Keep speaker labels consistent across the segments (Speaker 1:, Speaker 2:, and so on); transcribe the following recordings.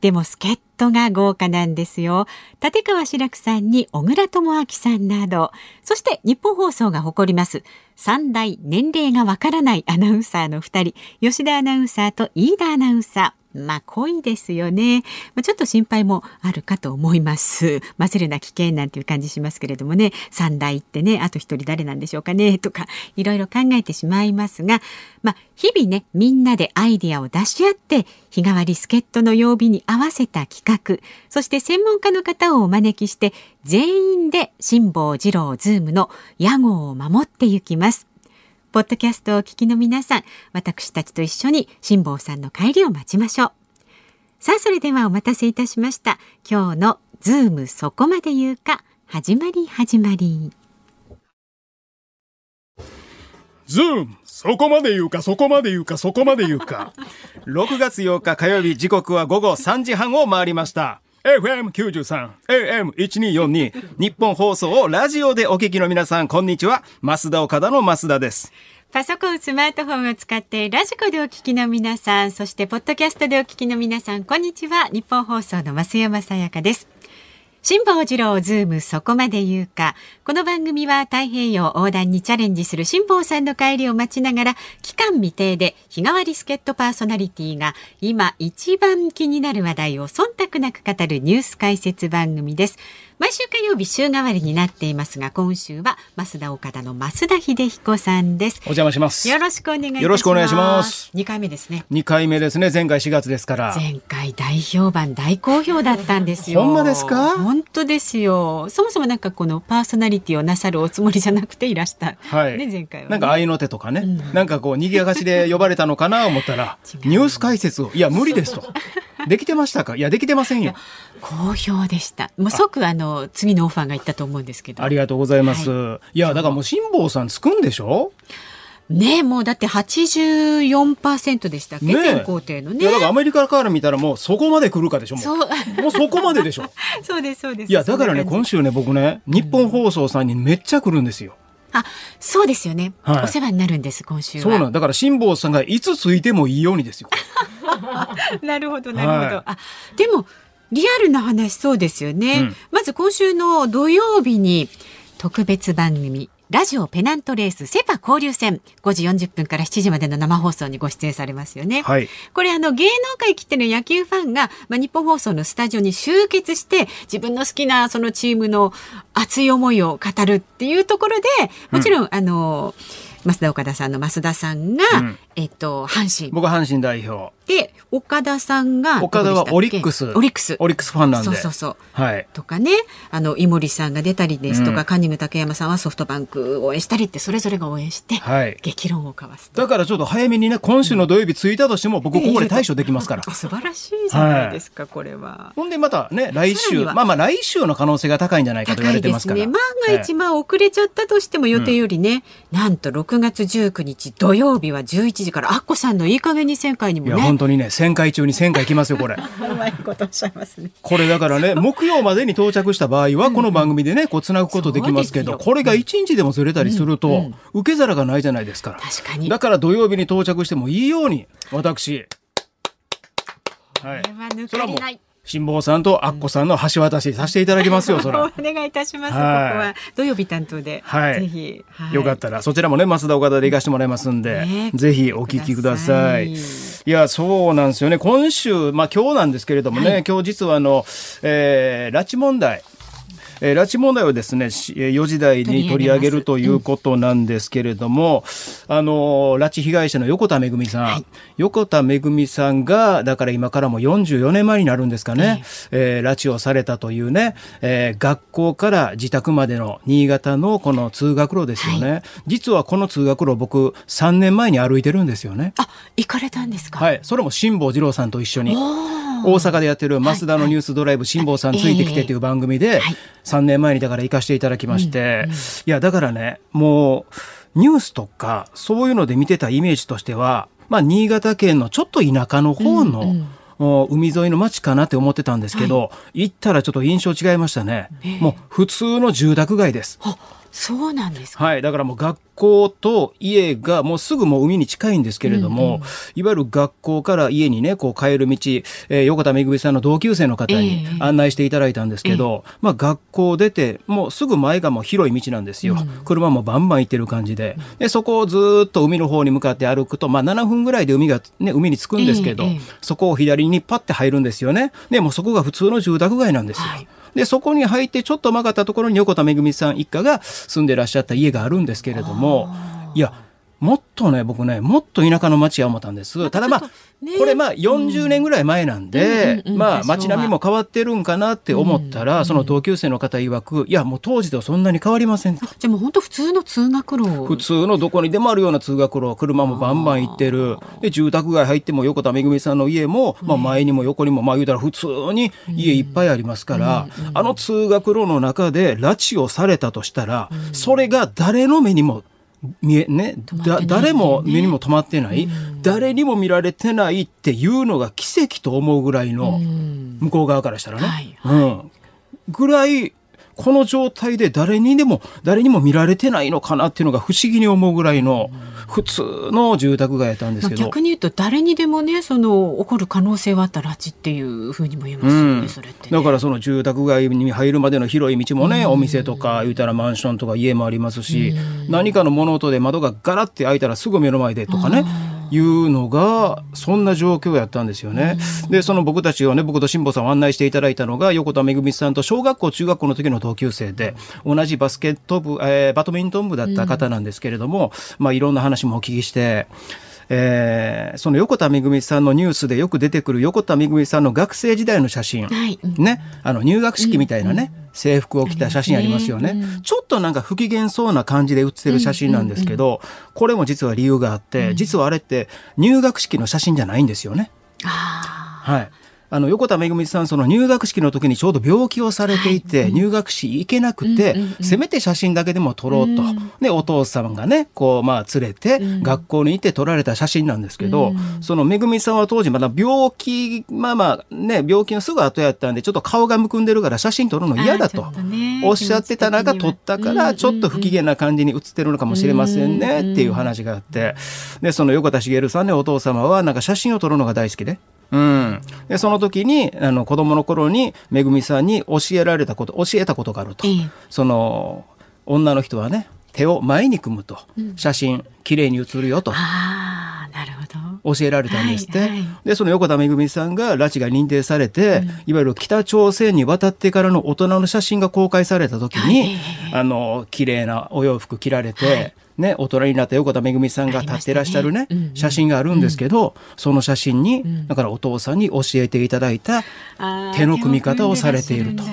Speaker 1: でも助っ人が豪華なんですよ。立川志らくさんに小倉智昭さんなど。そして日本放送が誇ります。三大年齢がわからないアナウンサーの2人。吉田アナウンサーと飯田アナウンサー。まあ濃いですよね、まあ、ちょっと心配もあるかと思います。混ぜるな危険なんていう感じしますけれどもね。三代ってねあと一人誰なんでしょうかねとかいろいろ考えてしまいますが。まあ日々ねみんなでアイディアを出し合って日替わり助っ人の曜日に合わせた企画。そして専門家の方をお招きして全員で辛坊治郎ズームの屋号を守っていきます。ポッドキャストをお聞きの皆さん、私たちと一緒に辛坊さんの帰りを待ちましょう。さあ、それではお待たせいたしました。今日のズームそこまで言うか、始まり始まり。
Speaker 2: ズームそこまで言うか、そこまで言うか、そこまで言うか。
Speaker 3: 6月8日火曜日時刻は午後3時半を回りました。FM93、AM1242、ニッポン放送をラジオでお聞きの皆さん、こんにちは。ますだおかだの増田です。
Speaker 1: パソコン、スマートフォンを使ってラジコでお聞きの皆さん、そしてポッドキャストでお聞きの皆さん、こんにちは。ニッポン放送の増山さやかです。辛坊治郎ズームそこまで言うか。この番組は太平洋横断にチャレンジする辛坊さんの帰りを待ちながら、帰還未定で日替わり助っ人パーソナリティが今一番気になる話題を忖度なく語るニュース解説番組です。毎週火曜日週替わりになっていますが今週はますだおかだの増田英彦さんです。
Speaker 3: お邪魔します。
Speaker 1: よろしくお願いします。
Speaker 3: よろしくお願いします。
Speaker 1: 二回目ですね。
Speaker 3: 二回目ですね。前回4月ですから。
Speaker 1: 前回大評判大好評だったんですよ。
Speaker 3: ほんまですか？
Speaker 1: 本当ですよ。そもそもなんかこのパーソナリティをなさるおつもりじゃなくていらした、
Speaker 3: はい、
Speaker 1: ね前回は、ね、
Speaker 3: なんか愛の手とかね、うん、なんかこう賑やかしで呼ばれたのかな思ったら ニュース解説を。いや無理ですとできてましたか？いやできてませんよ。
Speaker 1: 好評でした。もう即あの次のオファーがいったと思うんですけど。
Speaker 3: ありがとうございます、はい、いやだからもう辛坊さんつくんでしょ？
Speaker 1: ねもうだって84%でしたっけ、ね、全工程のね。
Speaker 3: いやだからアメリカから見たらもうそこまで来るかでしょもう。もうそこまででしょ。
Speaker 1: そうですそうです。
Speaker 3: いやだからね今週ね僕ね日本放送さんにめっちゃ来るんですよ。
Speaker 1: あ、そうですよね、はい、お世話になるんです今週
Speaker 3: そうなんだから辛坊さんがいつついてもいいようにですよ。
Speaker 1: なるほどなるほど。はい、あでもリアルな話そうですよね、うん、まず今週の土曜日に特別番組ラジオペナントレースセパ交流戦。5時40分から7時までの生放送にご出演されますよね。はい、これあの芸能界きっての野球ファンが、まあ、日本放送のスタジオに集結して自分の好きなそのチームの熱い思いを語るっていうところでもちろん、うん、あの増田岡田さんの増田さんが、うん、えっと阪神。
Speaker 3: 僕は阪神代表
Speaker 1: で岡田さんが
Speaker 3: 岡田はオリックス。
Speaker 1: オリックス。
Speaker 3: オリックスファンなんで。
Speaker 1: そうそうそう。はい、とかね。あの井森さんが出たりですとか、うん、カニング竹山さんはソフトバンク応援したりってそれぞれが応援して、はい、激論を交わす
Speaker 3: だからちょっと早めにね今週の土曜日着いたとしても、僕ここで対処できますから、
Speaker 1: 素晴らしいじゃないですか、はい、これは。
Speaker 3: ほんでまたね来週まあまあ来週の可能性が高いんじゃないかと言われてますから、ね、
Speaker 1: 万が一、まあ遅れちゃったとしても予定よりね、うん、なんと6月19日土曜日は11時からアッコさんのいい加減に旋回にもね
Speaker 3: 当にね旋回中に1000回来ますよこれ。
Speaker 1: うまいことおっしゃいますね。
Speaker 3: これだからね木曜までに到着した場合はこの番組でねこうつなぐことできますけど、これが1日でもずれたりすると、受け皿がないじゃないですか
Speaker 1: 確かに。
Speaker 3: だから土曜日に到着してもいいように私。
Speaker 1: はい。それはもう
Speaker 3: 辛坊さんとアッコさんの橋渡しさせていただきますよ、そら。
Speaker 1: お願いいたします。はい、ここは。土曜日担当で。はい。ぜひ、
Speaker 3: はい、よかったら、そちらもね、増田岡田で行かしてもらいますんで、ね、ぜひお聞きください。いや、そうなんですよね。今週、まあ今日なんですけれどもね、はい、今日実はあの、えー、拉致問題。えー、拉致問題をですね4時台に取り上げるということなんですけれども、うん、あの拉致被害者の横田めぐみさん、はい、横田めぐみさんがだから今からも44年前になるんですかね、えー、えー、拉致をされたというね、えー、学校から自宅までの新潟のこの通学路ですよね、はい、実はこの通学路僕3年前に歩いてるんですよね。
Speaker 1: あ行かれたんですか？
Speaker 3: はい。それも辛坊治郎さんと一緒に大阪でやってる増田のニュースドライブ辛坊さんついてきてという番組で、3年前にだから行かせていただきまして、いやだからねもうニュースとかそういうので見てたイメージとしてはまあ、新潟県のちょっと田舎の方の、海沿いの町かなって思ってたんですけど、行ったらちょっと印象違いましたね。もう普通の住宅街です。
Speaker 1: あそうなんですか？
Speaker 3: はい。だからもう学校と家がもうすぐもう海に近いんですけれども、いわゆる学校から家にね、こう帰る道、えー横田めぐみさんの同級生の方に
Speaker 1: ええ
Speaker 3: 案内していただいたんですけど、まあ学校出て、もうすぐ前がもう広い道なんですよ。車もバンバン行ってる感じで。で、そこをずーっと海の方に向かって歩くと、まあ7分ぐらいで海が、ね、海に着くんですけど、
Speaker 1: ええええ
Speaker 3: そこを左にパッて入るんですよね。で、もうそこが普通の住宅街なんですよ。
Speaker 1: はい
Speaker 3: で、そこに入ってちょっと曲がったところに横田めぐみさん一家が住んでらっしゃった家があるんですけれども、いや、もっとね、僕ね、もっと田舎の町や思ったんです。ただまあ
Speaker 1: ね、
Speaker 3: これまあ40年ぐらい前なんで、
Speaker 1: うんうんうん
Speaker 3: まあ街並みも変わってるんかなって思ったら、その同級生の方曰く、いや、もう当時とそんなに変わりません。
Speaker 1: じゃあもう本当普通の通学路。
Speaker 3: 普通のどこにでもあるような通学路、車もバンバン行ってる。で、住宅街入っても横田めぐみさんの家も、まあ前にも横にも、まあ言うたら普通に家いっぱいありますから、あの通学路の中で拉致をされたとしたら、それが誰の目にも見え、ね、だ誰も目にも止まってない、誰にも見られてないっていうのが奇跡と思うぐらいの、向こう側からしたらね。
Speaker 1: はい。
Speaker 3: うん。ぐらい、この状態で誰にでも、誰にも見られてないのかなっていうのが不思議に思うぐらいの、普通の住宅街やったんです
Speaker 1: まあ、
Speaker 3: けど。
Speaker 1: 逆に言うと誰にでもねその起こる可能性はあった拉致っていうふうにも言えますよね、
Speaker 3: うん。
Speaker 1: それって、ね。
Speaker 3: だからその住宅街に入るまでの広い道もね、お店とか言うたらマンションとか家もありますし、何かの物音で窓がガラッて開いたらすぐ目の前でとかね、いうのが、そんな状況やったんですよね。で、その僕たちをね、僕と辛坊さんを案内していただいたのが、横田めぐみさんと小学校、中学校の時の同級生で、同じバスケット部、えーバドミントン部だった方なんですけれども、まあいろんな話もお聞きして、えーその横田めぐみさんのニュースでよく出てくる横田めぐみさんの学生時代の写真、
Speaker 1: はい。うん
Speaker 3: ね、あの入学式みたいなね、制服を着た写真ありますよね。
Speaker 1: ありますね
Speaker 3: ちょっとなんか不機嫌そうな感じで写ってる写真なんですけど、これも実は理由があって、実はあれって入学式の写真じゃないんですよね。
Speaker 1: あ
Speaker 3: はい。あの、横田めぐみさん、その入学式の時にちょうど病気をされていて、入学式行けなくて、せめて写真だけでも撮ろうと。で、お父様がね、こう、まあ、連れて、学校に行って撮られた写真なんですけど、そのめぐみさんは当時まだ病気、まあまあ、ね、病気のすぐ後やったんで、ちょっと顔がむくんでるから写真撮るの嫌だとおっしゃってた中、撮ったから、ちょっと不機嫌な感じに写ってるのかもしれませんね、っていう話があって、で、その横田茂さんね、お父様は、なんか写真を撮るのが大好きで、うん。で、その時に、あの、子供の頃に、めぐみさんに教えられたこと、教えたことがあると。
Speaker 1: ええ。
Speaker 3: その、女の人はね、手を前に組むと、写真、綺麗に写るよと。
Speaker 1: あーなるほど。
Speaker 3: 教えられたんですって、
Speaker 1: はいはい。
Speaker 3: でその横田めぐみさんが拉致が認定されて、いわゆる北朝鮮に渡ってからの大人の写真が公開された時に、あの綺麗なお洋服着られて、ね、大人になった横田めぐみさんが立ってらっしゃるね
Speaker 1: ねうんうん。
Speaker 3: 写真があるんですけど、その写真に、だからお父さんに教えていただいた手の組み方をされていると。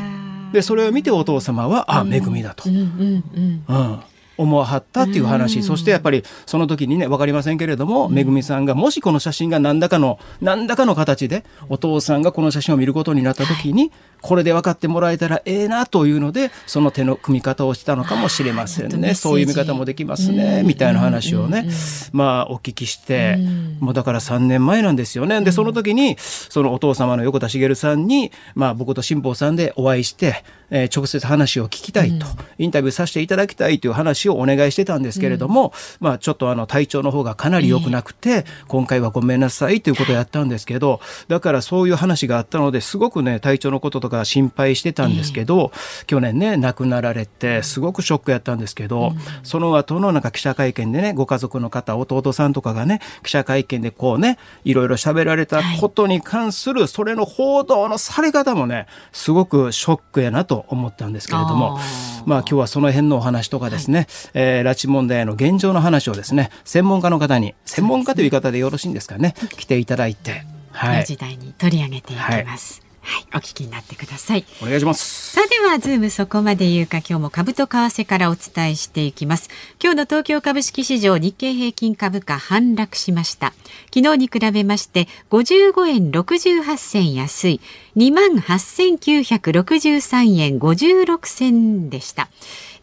Speaker 1: で
Speaker 3: それを見てお父様は、あめぐみだと。
Speaker 1: うんうんうん。
Speaker 3: うん、思わはったっていう話、そしてやっぱりその時にね分かりませんけれども、めぐみさんがもしこの写真が何らかの何らかの形でお父さんがこの写真を見ることになった時に、これで分かってもらえたらええなというのでその手の組み方をしたのかもしれませんね。そういう見方もできますね、みたいな話をね、まあお聞きして、もうだから3年前なんですよね。でその時にそのお父様の横田茂さんに、まあ、僕と辛坊さんでお会いして、えー直接話を聞きたいと、インタビューさせていただきたいという話をお願いしてたんですけれども、まあ、ちょっとあの体調の方がかなり良くなくて、今回はごめんなさいということをやったんですけどだからそういう話があったのですごくね体調のこととか心配してたんですけど、去年ね亡くなられてすごくショックやったんですけど、その後のなんか記者会見でねご家族の方弟さんとかがね記者会見でこうねいろいろ喋られたことに関するそれの報道のされ方もねすごくショックやなと思ったんですけれどもまあ今日はその辺のお話とかですね、えー拉致問題の現状の話をですね専門家の方に専門家という言い方でよろしいんですかね？来ていただいて。はい。
Speaker 1: この時代に取り上げていきます。はい、お聞きになってください。
Speaker 3: お願いします。
Speaker 1: さあではズームそこまで言うか今日も株と為替からお伝えしていきます今日の東京株式市場日経平均株価反落しました昨日に比べまして55円68銭安い2万8963円56銭でした。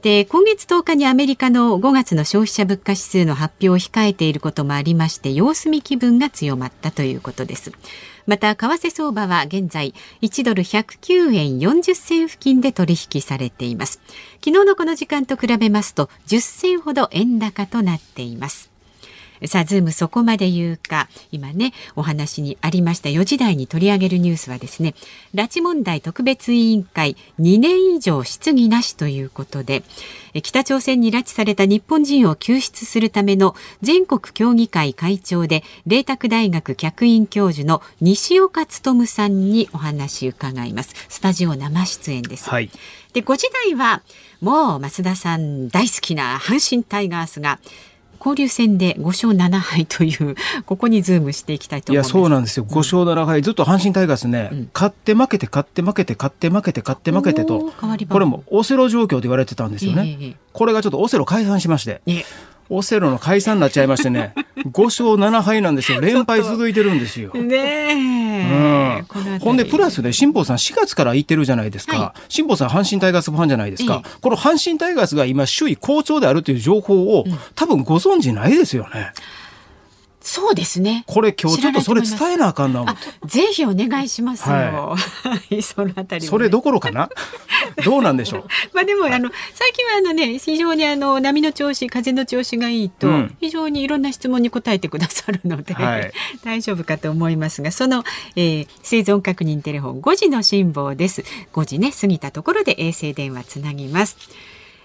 Speaker 1: で今月10日にアメリカの5月の消費者物価指数の発表を控えていることもありまして様子見気分が強まったということですまた為替相場は現在1ドル109円40銭付近で取引されています。昨日のこの時間と比べますと10銭ほど円高となっています。さあ、ズームそこまで言うか、今ね、お話にありました4時台に取り上げるニュースはですね、拉致問題特別委員会2年以上質疑なしということで、北朝鮮に拉致された日本人を救出するための全国協議会会長で、麗澤大学客員教授の西岡努さんにお話伺います。スタジオ生出演です。はい、で、5時台は、もう増田さん大好きな阪神タイガースが、交流戦で5勝7敗という ここにズームしていきたいと
Speaker 3: いやそうなんですよ。5勝7敗。ずっと阪神タイガースね、うん、勝って負けて勝って負けて勝って負けて勝って負けてとこれもオセロ状況と言われてたんですよね、えー、これがちょっとオセロ解散しまして、えーオセロの解散になっちゃいましてね5勝7敗なんですよ。連敗続いてるんですよ。ねうん、ほんでプラスで辛坊さん4月から行ってるじゃないですか、はい、辛坊さん阪神タイガースファンじゃないですか、この阪神タイガースが今首位好調であるという情報を、うん、多分ご存知ないですよね。
Speaker 1: そうですね。
Speaker 3: これ今日ちょっとそれ伝えなあかんな。
Speaker 1: ぜひお願いしますよ。はい、そのあたり、
Speaker 3: ね、それどころかな？どうなんでしょう？
Speaker 1: まあでもあの最近はあのね非常にあの波の調子風の調子がいいと、うん、非常にいろんな質問に答えてくださるので、はい、大丈夫かと思いますがその、えー、生存確認テレフォン5時の辛坊です。5時ね過ぎたところで衛星電話つなぎます。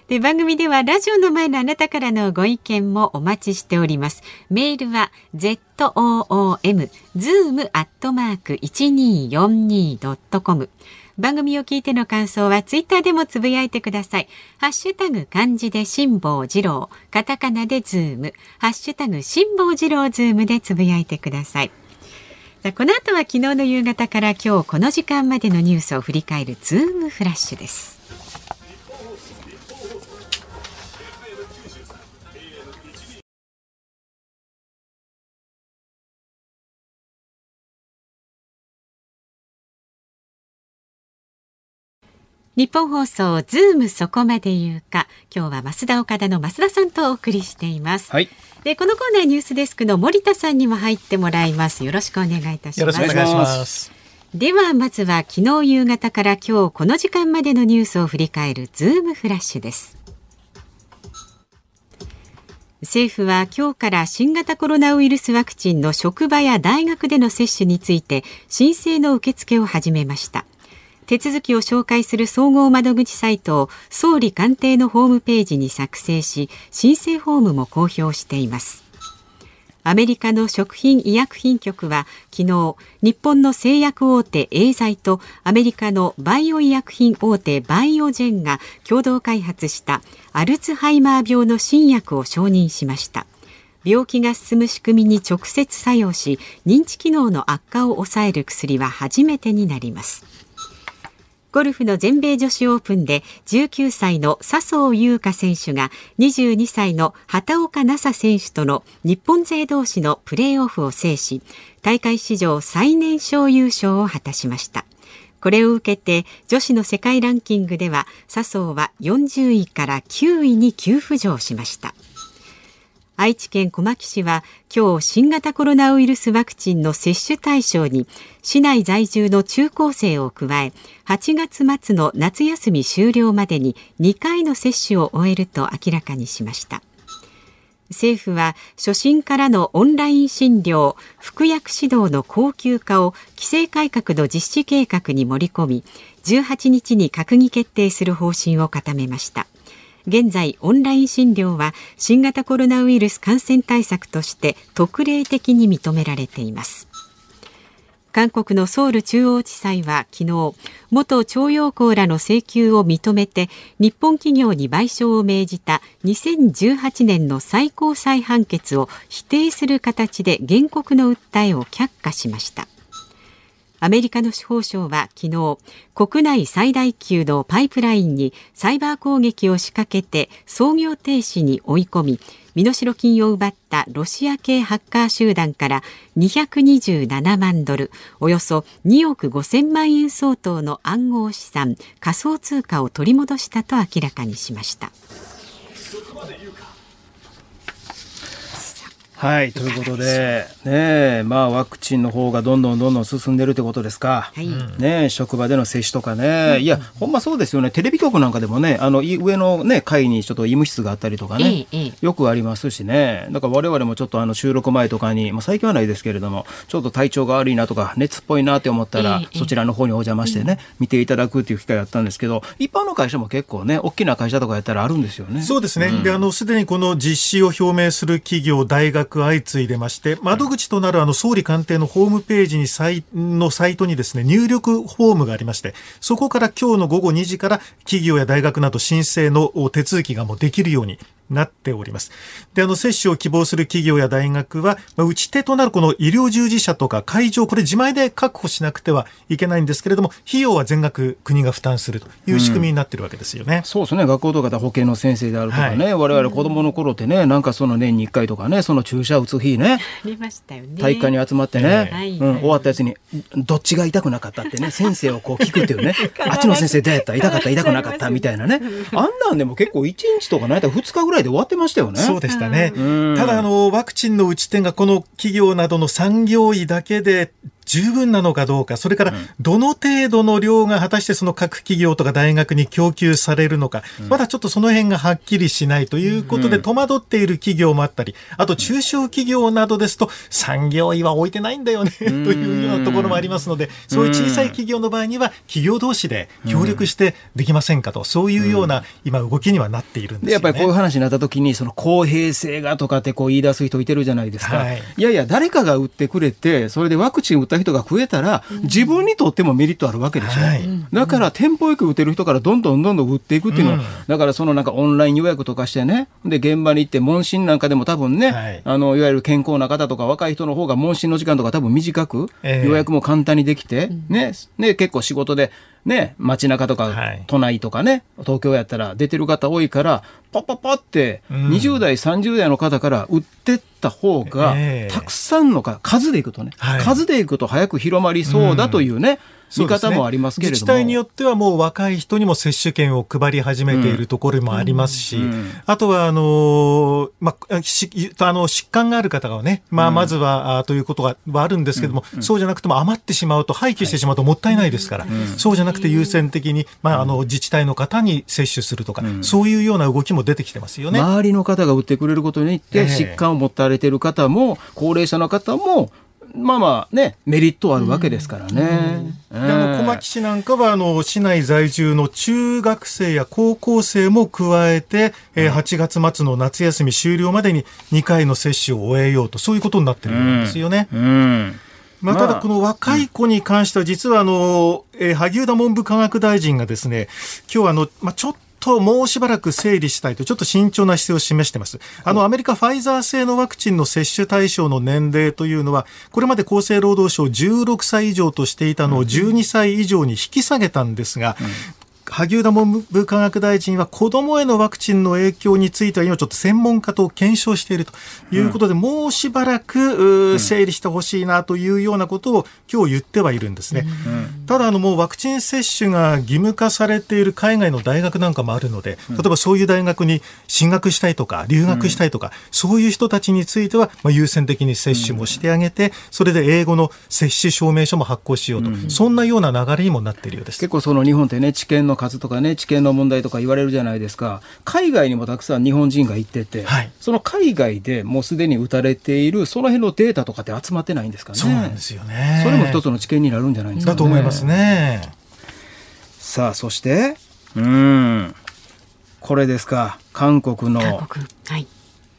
Speaker 1: で番組ではラジオの前のあなたからのご意見もお待ちしております。メールは zoom zoom アットマーク一二四二ドットコム。番組を聞いての感想はツイッターでもつぶやいてください。ハッシュタグ漢字で辛坊治郎、カタカナでズーム、ハッシュタグ辛坊治郎ズームでつぶやいてください。さあこの後は昨日の夕方から今日この時間までのニュースを振り返るズームフラッシュです。ニッポン放送ズームそこまで言うか。今日は増田岡田の増田さんとお送りしています、はい、でこのコーナーニュースデスクの森田さんにも入ってもらいます。よろしくお願いいたします。よろしくお願いします。ではまずは昨日夕方から今日この時間までのニュースを振り返るズームフラッシュです。政府は今日から新型コロナウイルスワクチンの職場や大学での接種について申請の受付を始めました手続きを紹介する総合窓口サイトを総理官邸のホームページに作成し申請フォームも公表しています。アメリカの食品医薬品局は昨日日本の製薬大手エーザイとアメリカのバイオ医薬品大手バイオジェンが共同開発したアルツハイマー病の新薬を承認しました。病気が進む仕組みに直接作用し認知機能の悪化を抑える薬は初めてになります。ゴルフの全米女子オープンで19歳の笹生優花選手が22歳の畑岡奈紗選手との日本勢同士のプレーオフを制し大会史上最年少優勝を果たしました。これを受けて女子の世界ランキングでは笹生は40位から9位に急浮上しました。愛知県小牧市は今日新型コロナウイルスワクチンの接種対象に市内在住の中高生を加え8月末の夏休み終了までに2回の接種を終えると明らかにしました。政府は初診からのオンライン診療服薬指導の恒久化を規制改革の実施計画に盛り込み18日に閣議決定する方針を固めました。現在オンライン診療は新型コロナウイルス感染対策として特例的に認められています。韓国のソウル中央地裁は昨日元徴用工らの請求を認めて日本企業に賠償を命じた2018年の最高裁判決を否定する形で原告の訴えを却下しました。アメリカの司法省は昨日国内最大級のパイプラインにサイバー攻撃を仕掛けて操業停止に追い込み身代金を奪ったロシア系ハッカー集団から227万ドルおよそ2億5000万円相当の暗号資産仮想通貨を取り戻したと明らかにしました。
Speaker 3: はい、ということで、ねまあ、ワクチンの方がどんどんどんどん進んでるってことですか。はい、ね職場での接種とかね、うん、いや、ほんまそうですよね。テレビ局なんかでもね、あの、上のね、階にちょっと医務室があったりとかね、ええ、よくありますしね。だから我々もちょっとあの、収録前とかに、まあ、最近はないですけれども、ちょっと体調が悪いなとか、熱っぽいなって思ったら、え、そちらの方にお邪魔してね、見ていただくっていう機会あったんですけど、一般の会社も結構ね、大きな会社とかやったらあるんですよね。
Speaker 4: そうですね。うん、で、あの、すでにこの実施を表明する企業、大学、相次いでまして、窓口となるあの総理官邸のホームページにサイのサイトにですね、入力フォームがありまして、そこから今日の午後2時から企業や大学など申請の手続きがもうできるようになっております。で、あの、接種を希望する企業や大学は、まあ、打ち手となるこの医療従事者とか会場、これ自前で確保しなくてはいけないんですけれども、費用は全額国が負担するという仕組みになってるわけですよね。うん、
Speaker 3: そうですね。学校とかで保健の先生であるとかね、はい、我々子供の頃ってね、なんかその年に1回とかね、その注射打つ日ね、
Speaker 1: ありましたよね。
Speaker 3: 体育館に集まってね、うん、終わったやつに、どっちが痛くなかったってね、先生をこう聞くっていうね、あっちの先生どうやった？痛かった？痛くなかった？みたいなね。あんなんでも結構1日とかない？と2日ぐらいで終わってましたよね。
Speaker 4: そうでしたね。ただ、あの、ワクチンの打ち手がこの企業などの産業医だけで十分なのかどうか、それからどの程度の量が果たしてその各企業とか大学に供給されるのか、まだちょっとその辺がはっきりしないということで戸惑っている企業もあったり、あと中小企業などですと産業医は置いてないんだよねというようなところもありますので、そういう小さい企業の場合には企業同士で協力してできませんかと、そういうような今動きにはなっているんです、ね、
Speaker 3: やっぱりこういう話になった時に、その公平性がとかってこう言い出す人いてるじゃないですか。はい、いやいや、誰かが打ってくれて、それでワクチン打った人が増えたら、自分にとってもメリットあるわけでしょ。はい、だから、テンポよく打てる人からどんどんどんどん打っていくっていうのは、うん、だからそのなんかオンライン予約とかしてね、で、現場に行って問診なんかでも多分ね、はい、あの、いわゆる健康な方とか若い人の方が問診の時間とか多分短く、えー、予約も簡単にできて、ね、ね、結構仕事で、ね、街中とか、都内とかね、東京やったら出てる方多いから、パッパッパって、20代、30代の方から売ってった方が、たくさんの数でいくとね、数でいくと早く広まりそうだというね、見方もありますけれども、
Speaker 4: ね、自治体によってはもう若い人にも接種券を配り始めているところもありますし、うんうん、あとはあの、まあ、しあの疾患がある方がね、まあ、まずは、あということがはあるんですけども、そうじゃなくても余ってしまうと廃棄してしまうともったいないですから、そうじゃなくて優先的に、まあ、あの自治体の方に接種するとか、そういうような動きも出てきてますよね。
Speaker 3: 周りの方が打ってくれることによって、疾患を持たれている方も高齢者の方もまあまあね、メリットあるわけですからね。
Speaker 4: あの小牧市なんかはあの市内在住の中学生や高校生も加えて、えー、8月末の夏休み終了までに2回の接種を終えようとそういうことになってるんですよね。うん、うん。まあ、ただ、この若い子に関しては、実はあの、えー、萩生田文部科学大臣がですね、今日あの、まあ、ちょっともうしばらく整理したいと、ちょっと慎重な姿勢を示しています。あの、アメリカファイザー製のワクチンの接種対象の年齢というのは、これまで厚生労働省16歳以上としていたのを12歳以上に引き下げたんですが、萩生田文部科学大臣は子どもへのワクチンの影響については今ちょっと専門家と検証しているということで、うん、もうしばらく、整理してほしいなというようなことを今日言ってはいるんですね。うん、ただあのもうワクチン接種が義務化されている海外の大学なんかもあるので、例えばそういう大学に進学したいとか留学したいとか、うん、そういう人たちについては、まあ、優先的に接種もしてあげて、それで英語の接種証明書も発行しようと、そんなような流れにもなっているようです。
Speaker 3: 結構その日本ってね知見の数とかね、知見の問題とか言われるじゃないですか。海外にもたくさん日本人が行ってて、はい、その海外でもうすでに打たれている、その辺のデータとかって集まってないんですかね。
Speaker 4: そうなんですよね。
Speaker 3: それも一つの知見になるんじゃないですか、
Speaker 4: ね、だと思いますね。
Speaker 3: さあ、そして、うん、これですか、韓国の、はい、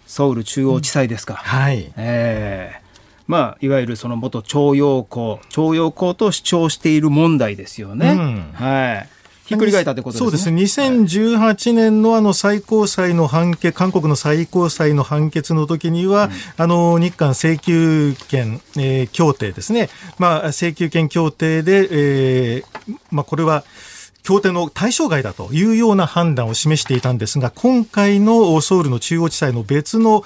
Speaker 3: ソウル中央地裁ですか。うん、
Speaker 4: はい。
Speaker 3: えーまあ、いわゆるその元徴用工徴用工と主張している問題ですよね。うん、はいひっくり返ったってことですね。
Speaker 4: そうですね。2018年のあの最高裁の判決、韓国の最高裁の判決の時には、うん、あの、日韓請求権、えー、協定ですね。まあ、請求権協定で、えー、まあ、これは、協定の対象外だというような判断を示していたんですが、今回のソウルの中央地裁の別の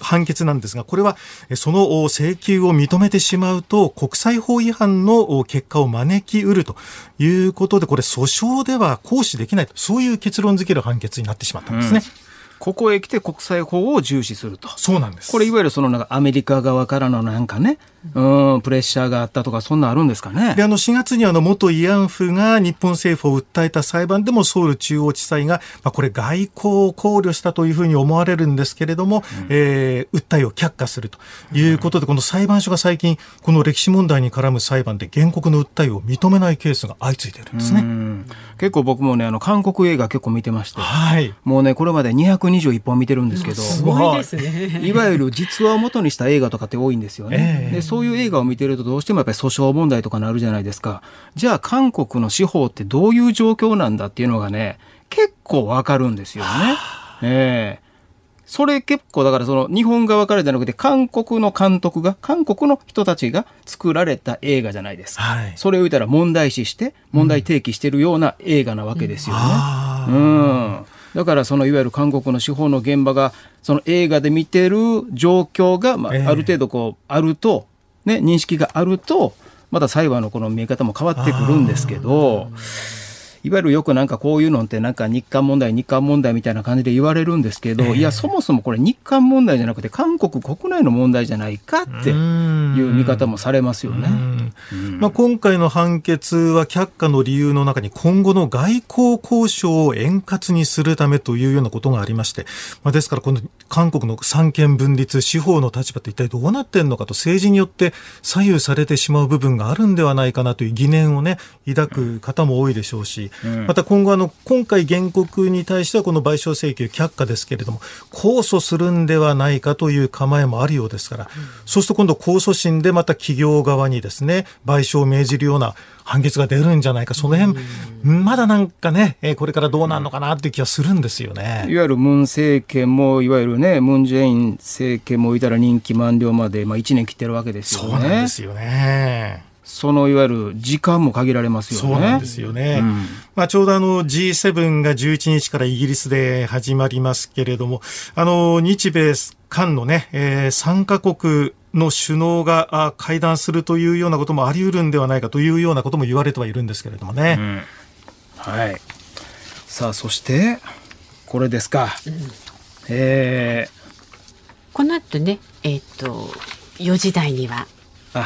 Speaker 4: 判決なんですが、これはその請求を認めてしまうと、国際法違反の結果を招きうるということで、これ訴訟では行使できないと、そういう結論付ける判決になってしまったんですね。うん
Speaker 3: ここへ来て国際法を重視すると。
Speaker 4: そうなんです。
Speaker 3: これいわゆるそのなんかアメリカ側からのなんかね、うん、プレッシャーがあったとか、そんなあるんですかね。
Speaker 4: で、あの、4月にあの、元慰安婦が日本政府を訴えた裁判でも、ソウル中央地裁が、まあ、これ外交を考慮したというふうに思われるんですけれども、うん、えー、訴えを却下するということで、うん、この裁判所が最近、この歴史問題に絡む裁判で原告の訴えを認めないケースが相次いでいるんですね。
Speaker 3: 結構僕もね、あの、韓国映画結構見てまして、
Speaker 4: はい、
Speaker 3: もうね、これまで221本見てるんですけど、
Speaker 1: すごいですね。
Speaker 3: いわゆる実話を元にした映画とかって多いんですよね。えー、でそういう映画を見てるとどうしてもやっぱり訴訟問題とかなるじゃないですか。じゃあ韓国の司法ってどういう状況なんだっていうのがね、結構わかるんですよね。ええーそれ結構だからその日本側からじゃなくて韓国の監督が韓国の人たちが作られた映画じゃないですか、はい、それを言ったら問題視して問題提起してるような映画なわけですよね。うん、うんだからそのいわゆる韓国の司法の現場がその映画で見てる状況が、まあ、ある程度こうあるとね、認識があると、また裁判のこの見え方も変わってくるんですけど、いわゆるよくなんかこういうのってなんか日韓問題、日韓問題みたいな感じで言われるんですけど、えー、いや、そもそもこれ日韓問題じゃなくて韓国国内の問題じゃないかっていう見方もされますよね。
Speaker 4: まあ、今回の判決は却下の理由の中に今後の外交交渉を円滑にするためというようなことがありまして、まあ、ですからこの韓国の三権分立、司法の立場って一体どうなってんのかと政治によって左右されてしまう部分があるんではないかなという疑念をね、抱く方も多いでしょうし、また今後あの、今回原告に対してはこの賠償請求却下ですけれども、控訴するんではないかという構えもあるようですから、そうすると今度控訴審でまた企業側にですね、賠償を命じるような判決が出るんじゃないか、その辺、まだなんかね、これからどうなるのかなっていう気がするんですよね。
Speaker 3: いわゆるムン政権も、いわゆるね、ムン・ジェイン政権もいたら任期満了まで、まあ、1年切ってるわけですよね。
Speaker 4: そうなんですよね。
Speaker 3: そのいわゆる時間も限られますよね。
Speaker 4: そうなんですよね。うん、まあちょうどあの G7 が11日からイギリスで始まりますけれども、あの日米韓のね、えー、3カ国の首脳が会談するというようなこともあり得るんではないかというようなことも言われてはいるんですけれどもね。うん、
Speaker 3: はい。さあそしてこれですか。うん、え
Speaker 1: ー、この後ね、えっ、ー、と4時台には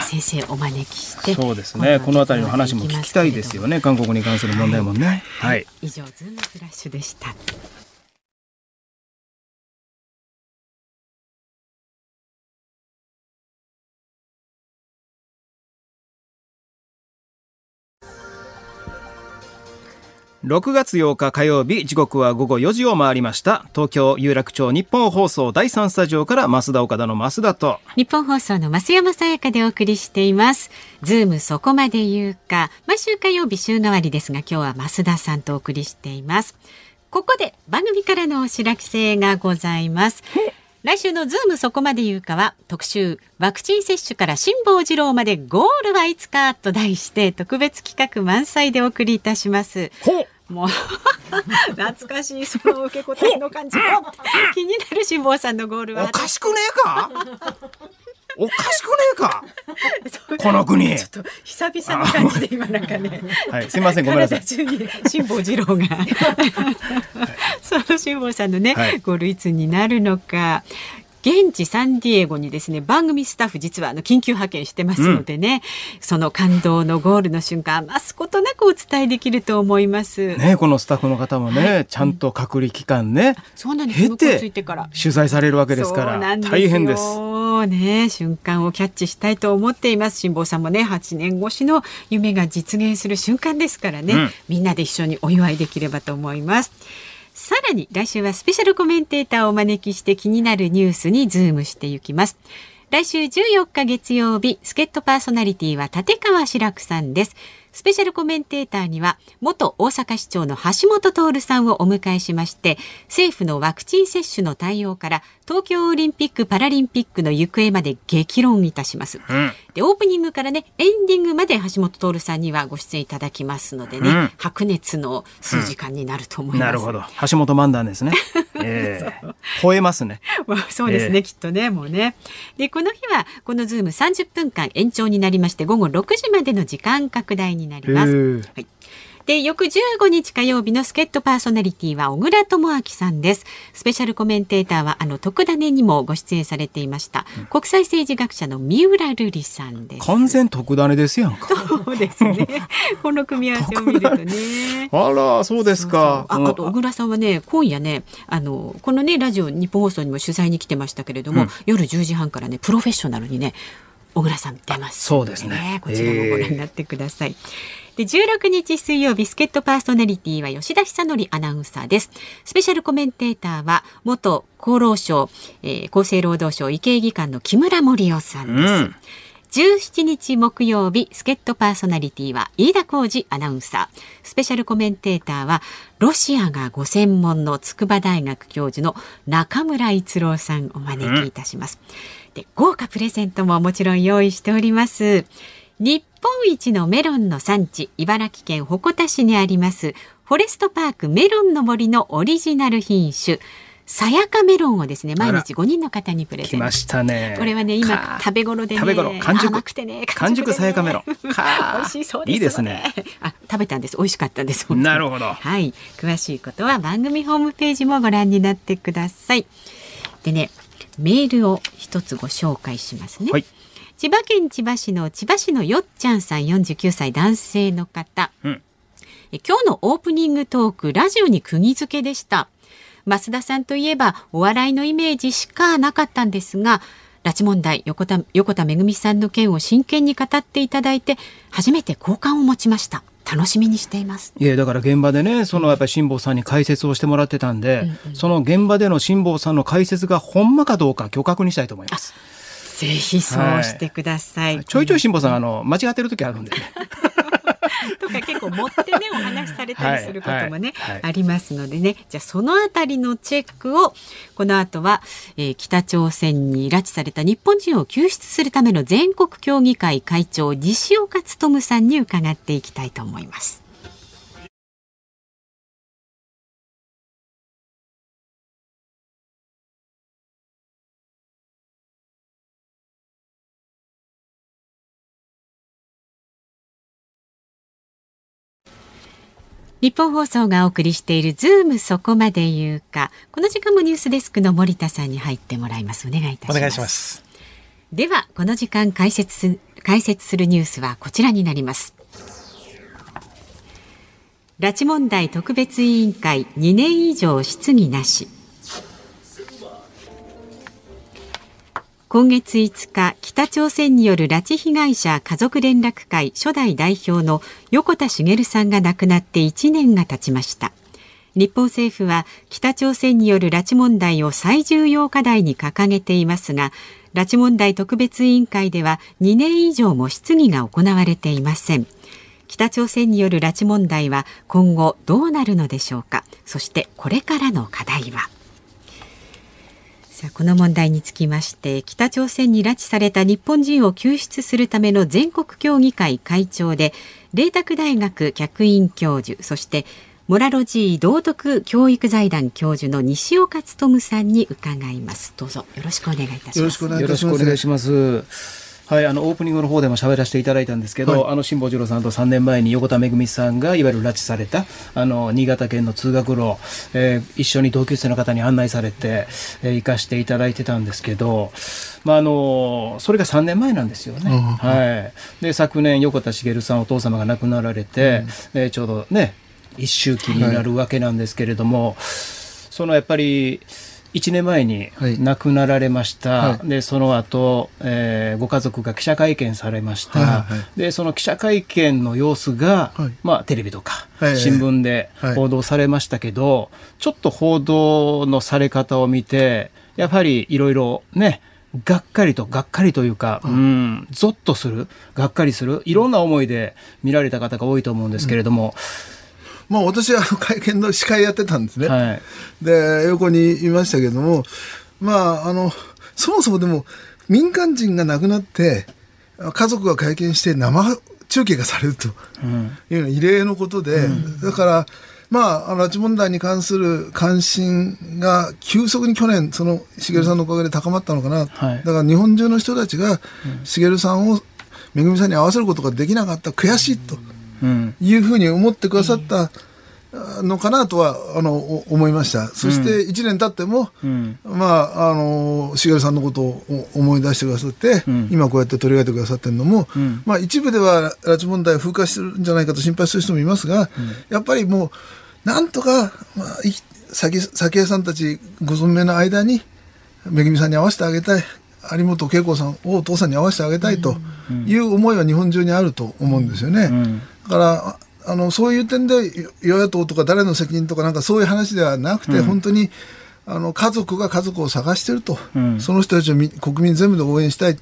Speaker 1: 先生お招きして
Speaker 3: そうですね。この辺りの話も聞きたいですよね。韓国に関する問題もね、
Speaker 1: はい、はい、以上ズームフラッシュでした
Speaker 3: 6月8日火曜日時刻は午後4時を回りました。東京有楽町ニッポン放送第3スタジオからますだおかだの増田と。
Speaker 1: ニッポン放送の増山さやかでお送りしています。ズームそこまで言うか。毎週火曜日週替わりですが今日は増田さんとお送りしています。ここで番組からのお知らせがございます来週のズームそこまで言うかは特集ワクチン接種から辛坊治郎までゴールはいつかと題して特別企画満載でお送りいたします。もう 懐かしいその受け答えの感じ。気になる辛坊さんのゴールは。
Speaker 3: おかしくねえか？おかしくねえか？この国。
Speaker 1: ちょっと久々な感じで今なんかね。
Speaker 3: はい。すみませんごめんなさい。
Speaker 1: 辛坊治郎が。その辛坊さんのね、はい、ゴールいつになるのか現地サンディエゴにですね番組スタッフ実はあの緊急派遣してますのでね、うん、その感動のゴールの瞬間余すことなくお伝えできると思います。
Speaker 3: ねこのスタッフの方もね、はい、ちゃんと隔離期間ね、
Speaker 1: そうなんです。経て
Speaker 3: 取材されるわけですから大変です。
Speaker 1: ね瞬間をキャッチしたいと思っています。辛坊さんもね8年越しの夢が実現する瞬間ですからね、うん、みんなで一緒にお祝いできればと思いますさらに来週はスペシャルコメンテーターをお招きして気になるニュースにズームしていきます。来週14日月曜日、助っ人パーソナリティは立川志らくさんです。スペシャルコメンテーターには元大阪市長の橋本徹さんをお迎えしまして政府のワクチン接種の対応から東京オリンピック・パラリンピックの行方まで激論いたします、うん、でオープニングからねエンディングまで橋本徹さんにはご出演いただきますのでね、うん、白熱の数時間になると思います、
Speaker 3: なるほど。橋本漫談ですね、えー、吠えますね、
Speaker 1: まあ、そうですね、えー、きっとねもうね。でこの日はこのズーム30分間延長になりまして午後6時までの時間拡大になります。はいで、翌15日火曜日の助っ人パーソナリティは小倉智明さんです。スペシャルコメンテーターはあのとくダネにもご出演されていました。うん、国際政治学者の三浦瑠麗さんです。
Speaker 3: 完全特ダネですやんか。
Speaker 1: そうですね。この組み合わせを見るとね。
Speaker 3: あら、そうですか。
Speaker 1: そうそうあ、あと小倉さんはね、今夜ね、あのこのねラジオ日本放送にも取材に来てましたけれども、うん、夜10時半からねプロフェッショナルにね。小倉さん出ます、
Speaker 3: ね、そうですね。
Speaker 1: こちらもご覧になってください。えーで16日水曜日助っ人パーソナリティは吉田久典アナウンサーですスペシャルコメンテーターは元厚労省、えー、厚生労働省医系技官の木村盛夫さんです、うん17日木曜日、助っ人パーソナリティは飯田浩二アナウンサー。スペシャルコメンテーターは、ロシアがご専門の筑波大学教授の中村逸郎さんお招きいたします。で、豪華プレゼントももちろん用意しております。日本一のメロンの産地、茨城県鉾田市にあります、フォレストパークメロンの森のオリジナル品種、さやかメロンをですね毎日5人の方にプレゼン
Speaker 3: ト。ましたね。
Speaker 1: これはね今食べ頃で、ね、
Speaker 3: 食べ頃完熟
Speaker 1: 甘くてね
Speaker 3: 完熟さやかメロン。美
Speaker 1: 味しそうです、ね、
Speaker 3: いいですね。
Speaker 1: あ食べたんです美味しかったです。
Speaker 3: なるほど。
Speaker 1: はい詳しいことは番組ホームページもご覧になってください。でねメールを一つご紹介しますね。はい。千葉県千葉市の千葉市のよっちゃんさん49歳男性の方、うん、今日のオープニングトークラジオに釘付けでした。増田さんといえばお笑いのイメージしかなかったんですが拉致問題横田横田めぐみさんの件を真剣に語っていただいて初めて好感を持ちました。楽しみにしています。
Speaker 3: いやだから現場でねそのやっぱり辛坊さんに解説をしてもらってたんで、うんうん、その現場での辛坊さんの解説がほんまかどうか今日確認したいと思います。
Speaker 1: ぜひそうしてください。は
Speaker 3: い、ちょいちょい辛坊さん、あの、間違ってる時あるんで、ね。
Speaker 1: とか結構持ってねお話しされたりすることもね、はいはい、ありますのでねじゃあそのあたりのチェックをこの後は、えー、北朝鮮に拉致された日本人を救出するための全国協議会会長西岡努さんに伺っていきたいと思います。日本放送がお送りしているズームそこまで言うか。この時間もニュースデスクの森田さんに入ってもらいます。お願いいたします。お願いします。では、この時間解説解説するニュースはこちらになります。拉致問題特別委員会2年以上質疑なし。今月5日北朝鮮による拉致被害者家族連絡会初代代表の横田茂さんが亡くなって1年が経ちました。日本政府は北朝鮮による拉致問題を最重要課題に掲げていますが拉致問題特別委員会では2年以上も質疑が行われていません。北朝鮮による拉致問題は今後どうなるのでしょうか。そしてこれからの課題は。さあこの問題につきまして北朝鮮に拉致された日本人を救出するための全国協議会会長で麗澤大学客員教授そしてモラロジー道徳教育財団教授の西岡努さんに伺います。どうぞよろしくお願いいたします。
Speaker 3: よろしくお願いしますはい、あのオープニングの方でも喋らせていただいたんですけど、はい、あの辛坊治郎さんと3年前に横田めぐみさんがいわゆる拉致されたあの新潟県の通学路、えー、一緒に同級生の方に案内されて、えー、行かしていただいてたんですけど、まあ、あのそれが3年前なんですよね。はい、で昨年横田茂さんお父様が亡くなられて、うん、えー、ちょうどね一周期になるわけなんですけれども、はい、そのやっぱり。1年前に亡くなられました、はい、でその後、えー、ご家族が記者会見されました、はいはい、でその記者会見の様子が、はい、まあ、テレビとか、はい、新聞で報道されましたけど、ちょっと報道のされ方を見てやはりいろいろねがっかりと、がっかりというか、うん、ゾッとする、がっかりする、いろんな思いで見られた方が多いと思うんですけれども、
Speaker 5: まあ私は会見の司会やってたんですね。はい、で、横にいましたけども、まあ、あの、そもそもでも民間人が亡くなって、家族が会見して生中継がされるというのは異例のことで、うん、だから、まあ、拉致問題に関する関心が急速に去年、その茂さんのおかげで高まったのかな、はい、だから日本中の人たちが茂さんをめぐみさんに合わせることができなかった、悔しいというふうに思ってくださった。のかなとはあの思いました。そして1年経っても、うん、まああの茂さんのことを思い出してくださって、うん、今こうやって取り上げてくださってるのも、うん、まあ一部では拉致問題風化してるんじゃないかと心配する人もいますが、やっぱりもうなんとか、まあ、早紀江さんたちご存命の間にめぐみさんに会わせてあげたい。有本恵子さんをお父さんに会わせてあげたいという思いは日本中にあると思うんですよね。だからあのそういう点で与野党とか誰の責任とかなんかそういう話ではなくて、うん、本当にあの家族が家族を探してると、うん、その人たちを国民全部で応援したい。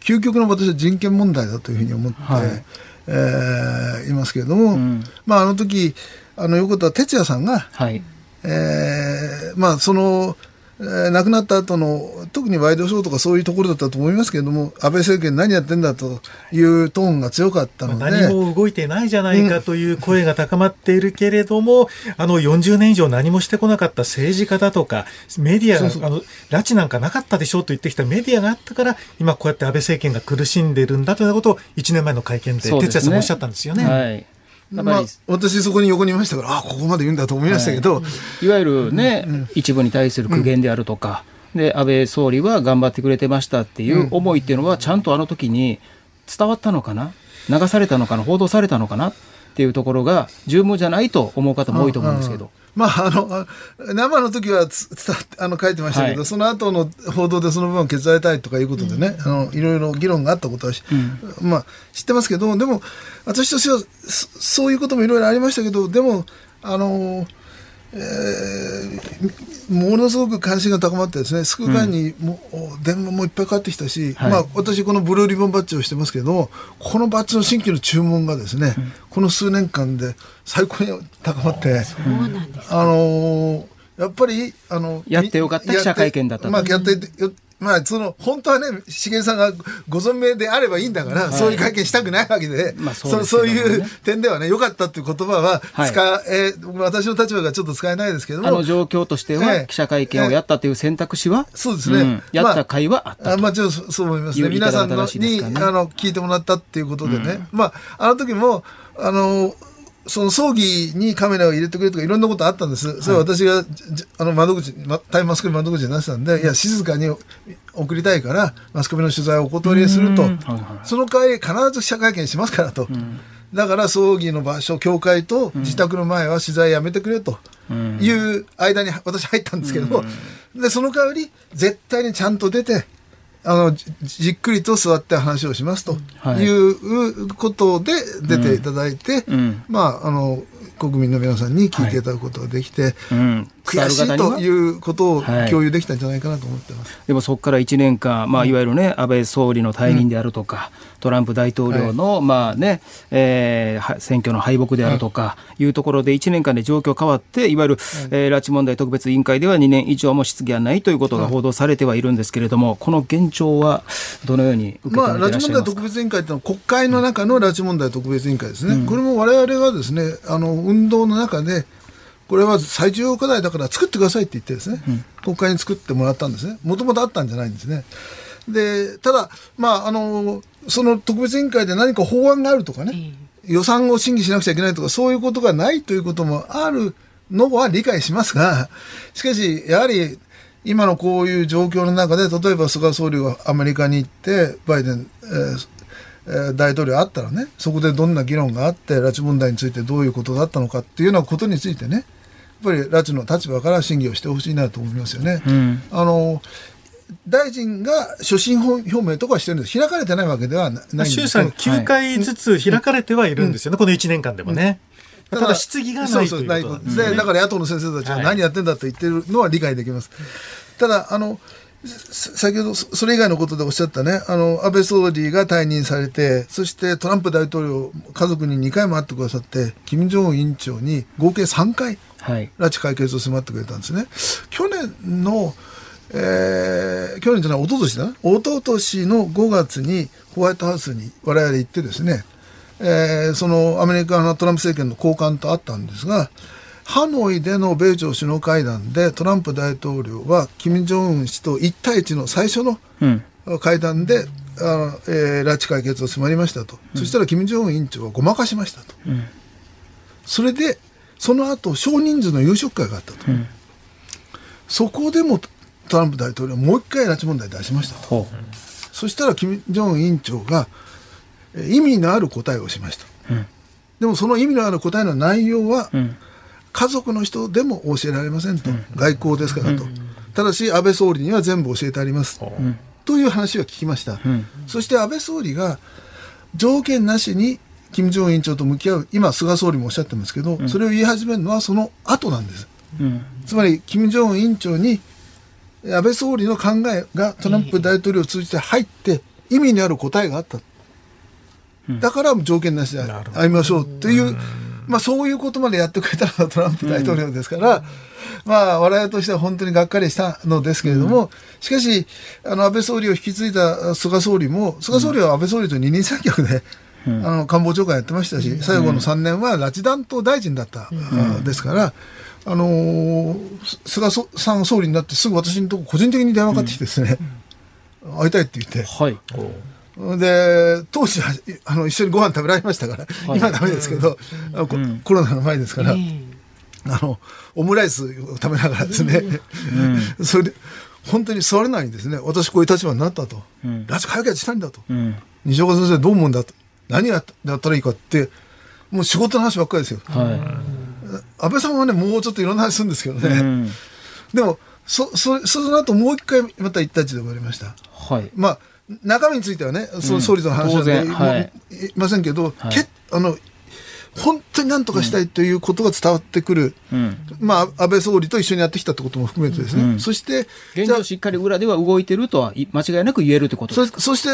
Speaker 5: 究極の私は人権問題だというふうに思って、はい、えー、いますけれども、うん、まああの時あの横田哲也さんが、はい、えー、まあそのえー、亡くなった後の特にワイドショーとかそういうところだったと思いますけれども安倍政権何やってんだというトーンが強かったので
Speaker 4: 何も動いてないじゃないかという声が高まっているけれども、うん、あの40年以上何もしてこなかった政治家だとかメディアがあの拉致なんかなかったでしょうと言ってきたメディアがあったから今こうやって安倍政権が苦しんでいるんだということを1年前の会見で哲也さんもおっしゃったんですよね。はい
Speaker 5: まあ、私そこに横にいましたからあここまで言うんだと思いましたけど、は
Speaker 3: い、いわゆるね、うん、一部に対する苦言であるとか、うん、で安倍総理は頑張ってくれてましたっていう思いっていうのはちゃんとあの時に伝わったのかな？流されたのかな？報道されたのかな？っていうところが十分じゃないと思う方も多いと思うんですけど。
Speaker 5: まあ、あの、生の時は伝あの書いてましたけど、はい、その後の報道でその部分を削られたいとかいうことでね、うん、あのいろいろ議論があったことは、うん、まあ、知ってますけど、でも、私としてはそういうこともいろいろありましたけど、でも、あのえー、ものすごく関心が高まってですね、救う会にも、うん、電話もいっぱいかかってきたし、はい、まあ、私、このブルーリボンバッジをしてますけど、このバッジの新規の注文がですね、うん、この数年間で最高に高まって、あのー、やっぱり、あの、
Speaker 3: やってよかった記者会見だった
Speaker 5: まあ、やってまあ、その、本当はね、茂さんがご存命であればいいんだから、はい、そういう会見したくないわけで、まあそう、ね、そういう点ではね、良かったっていう言葉は使、はい、えー、私の立場がちょっと使えないですけども。
Speaker 3: あの状況としては、記者会見をやったという選択肢は、
Speaker 5: えー、そうですね、うん、
Speaker 3: やった会はあった
Speaker 5: まあ、まあ、ちょっとそう思いますね。皆さんのに、あの、聞いてもらったっていうことでね。うん、まあ、あの時も、あの、その葬儀にカメラを入れてくれとかいろんなことあったんです。それは私が、あの窓口、タイムマスコミ窓口に出したんで、いや、静かに送りたいから、マスコミの取材をお断りすると、その代わり必ず記者会見しますからと。だから葬儀の場所、教会と自宅の前は取材やめてくれと。いう間に私入ったんですけど、で、その代わり絶対にちゃんと出て、あのじっくりと座って話をしますとい。うことで出ていただいて、うん、まああの国民の皆さんに聞いていただくことができて、はいうん、悔しいということを共有できたんじゃないかなと思ってます、はい、
Speaker 3: でもそこから1年間、まあ、いわゆるね、安倍総理の退任であるとか、うん、トランプ大統領の、はい、まあねえー、選挙の敗北であるとかい。うところで1年間で状況変わって、いわゆる、えー、拉致問題特別委員会では2年以上も質疑がないということが報道されてはいるんですけれども、この現状はどのように受け止めていらっしゃいますか、まあ、拉致問題
Speaker 5: 特別委員会というのは国会の中の拉致問題特別委員会ですね。うん、これも我々がですねあの運動の中でこれは最重要課題だから作ってくださいって言ってですね、うん、国会に作ってもらったんですね。もともとあったんじゃないんですね。で、ただ、まあ、あの、その特別委員会で何か法案があるとかね、予算を審議しなくちゃいけないとか、そういうことがないということもあるのは理解しますが、しかし、やはり、今のこういう状況の中で、例えば菅総理がアメリカに行って、バイデン、えー大統領あったらね、そこでどんな議論があって、拉致問題についてどういうことだったのかっていうようなことについてね、ぱり拉致の立場から審議をしてほしいなと思いますよね。うん、あの大臣が所信表明とかしてるんです。開かれてないわけではないんです
Speaker 4: 衆参9回ずつ開かれてはいるんですよね、うん、この1年間でもね。ただ質疑がないということ。
Speaker 5: で、ね、だから野党の先生たちは何やってんだと言ってるのは理解できます。ただ、あの、先ほどそれ以外のことでおっしゃったね、あの、安倍総理が退任されて、そしてトランプ大統領、家族に2回も会ってくださって、金正恩委員長に合計3回、拉致解決を迫ってくれたんですね。去年の、えー、去年じゃない、一昨年だな。一昨年の5月にホワイトハウスに我々行ってですね、えー、そのアメリカのトランプ政権の高官と会ったんですが、ハノイでの米朝首脳会談でトランプ大統領は金正恩氏と1対1の最初の会談で、うん、あえー、拉致解決を迫りましたと、うん、そしたら金正恩委員長はごまかしましたと、うん、それでその後少人数の夕食会があったと、そこでもトランプ大統領はもう一回拉致問題出しましたと、そしたら金正恩委員長が意味のある答えをしました、でもその意味のある答えの内容は、家族の人でも教えられませんと、外交ですからと、ただし安倍総理には全部教えてあります、という話を聞きました、そして安倍総理が条件なしに金正恩委員長と向き合う、今、菅総理もおっしゃってますけど、それを言い始めるのはその後なんです。つまり、金正恩委員長に安倍総理の考えがトランプ大統領を通じて入って、意味にある答えがあった。だから条件なしで会いましょうというまあそういうことまでやってくれたのがトランプ大統領ですから、うん、まあ我々としては本当にがっかりしたのですけれども、うん、しかし、あの安倍総理を引き継いだ菅総理も、菅総理は安倍総理と二人三脚で、うん、あの官房長官やってましたし、最後の3年は拉致弾頭大臣だった、うん、ですから、あのー、菅さん総理になってすぐ私のとこ個人的に電話かかってきてですね、会いたいって言って。はい。で、当時はあの一緒にご飯食べられましたから、はい、今はダメですけど、うん、コロナの前ですから、うん、あの、オムライスを食べながらですね、うん、それで、本当に座れないんですね。私こういう立場になったと。拉致解決したいんだと。西岡先生どう思うんだと。何やったらいいかって、もう仕事の話ばっかりですよ。はい、安倍さんはね、もうちょっといろんな話するんですけどね。でも、そ、そ、その後もう一回また一対一で終わりました。はい。まあ、中身についてはね、その総理との話は、ね、はい、いませんけど、はい、けあの本当に何とかしたいということが伝わってくる、うん、まあ、安倍総理と一緒にやってきたってことも含めてですね、うん、そして
Speaker 3: 現状しっかり裏では動いてるとは間違いなく言えるってことです
Speaker 5: か？そして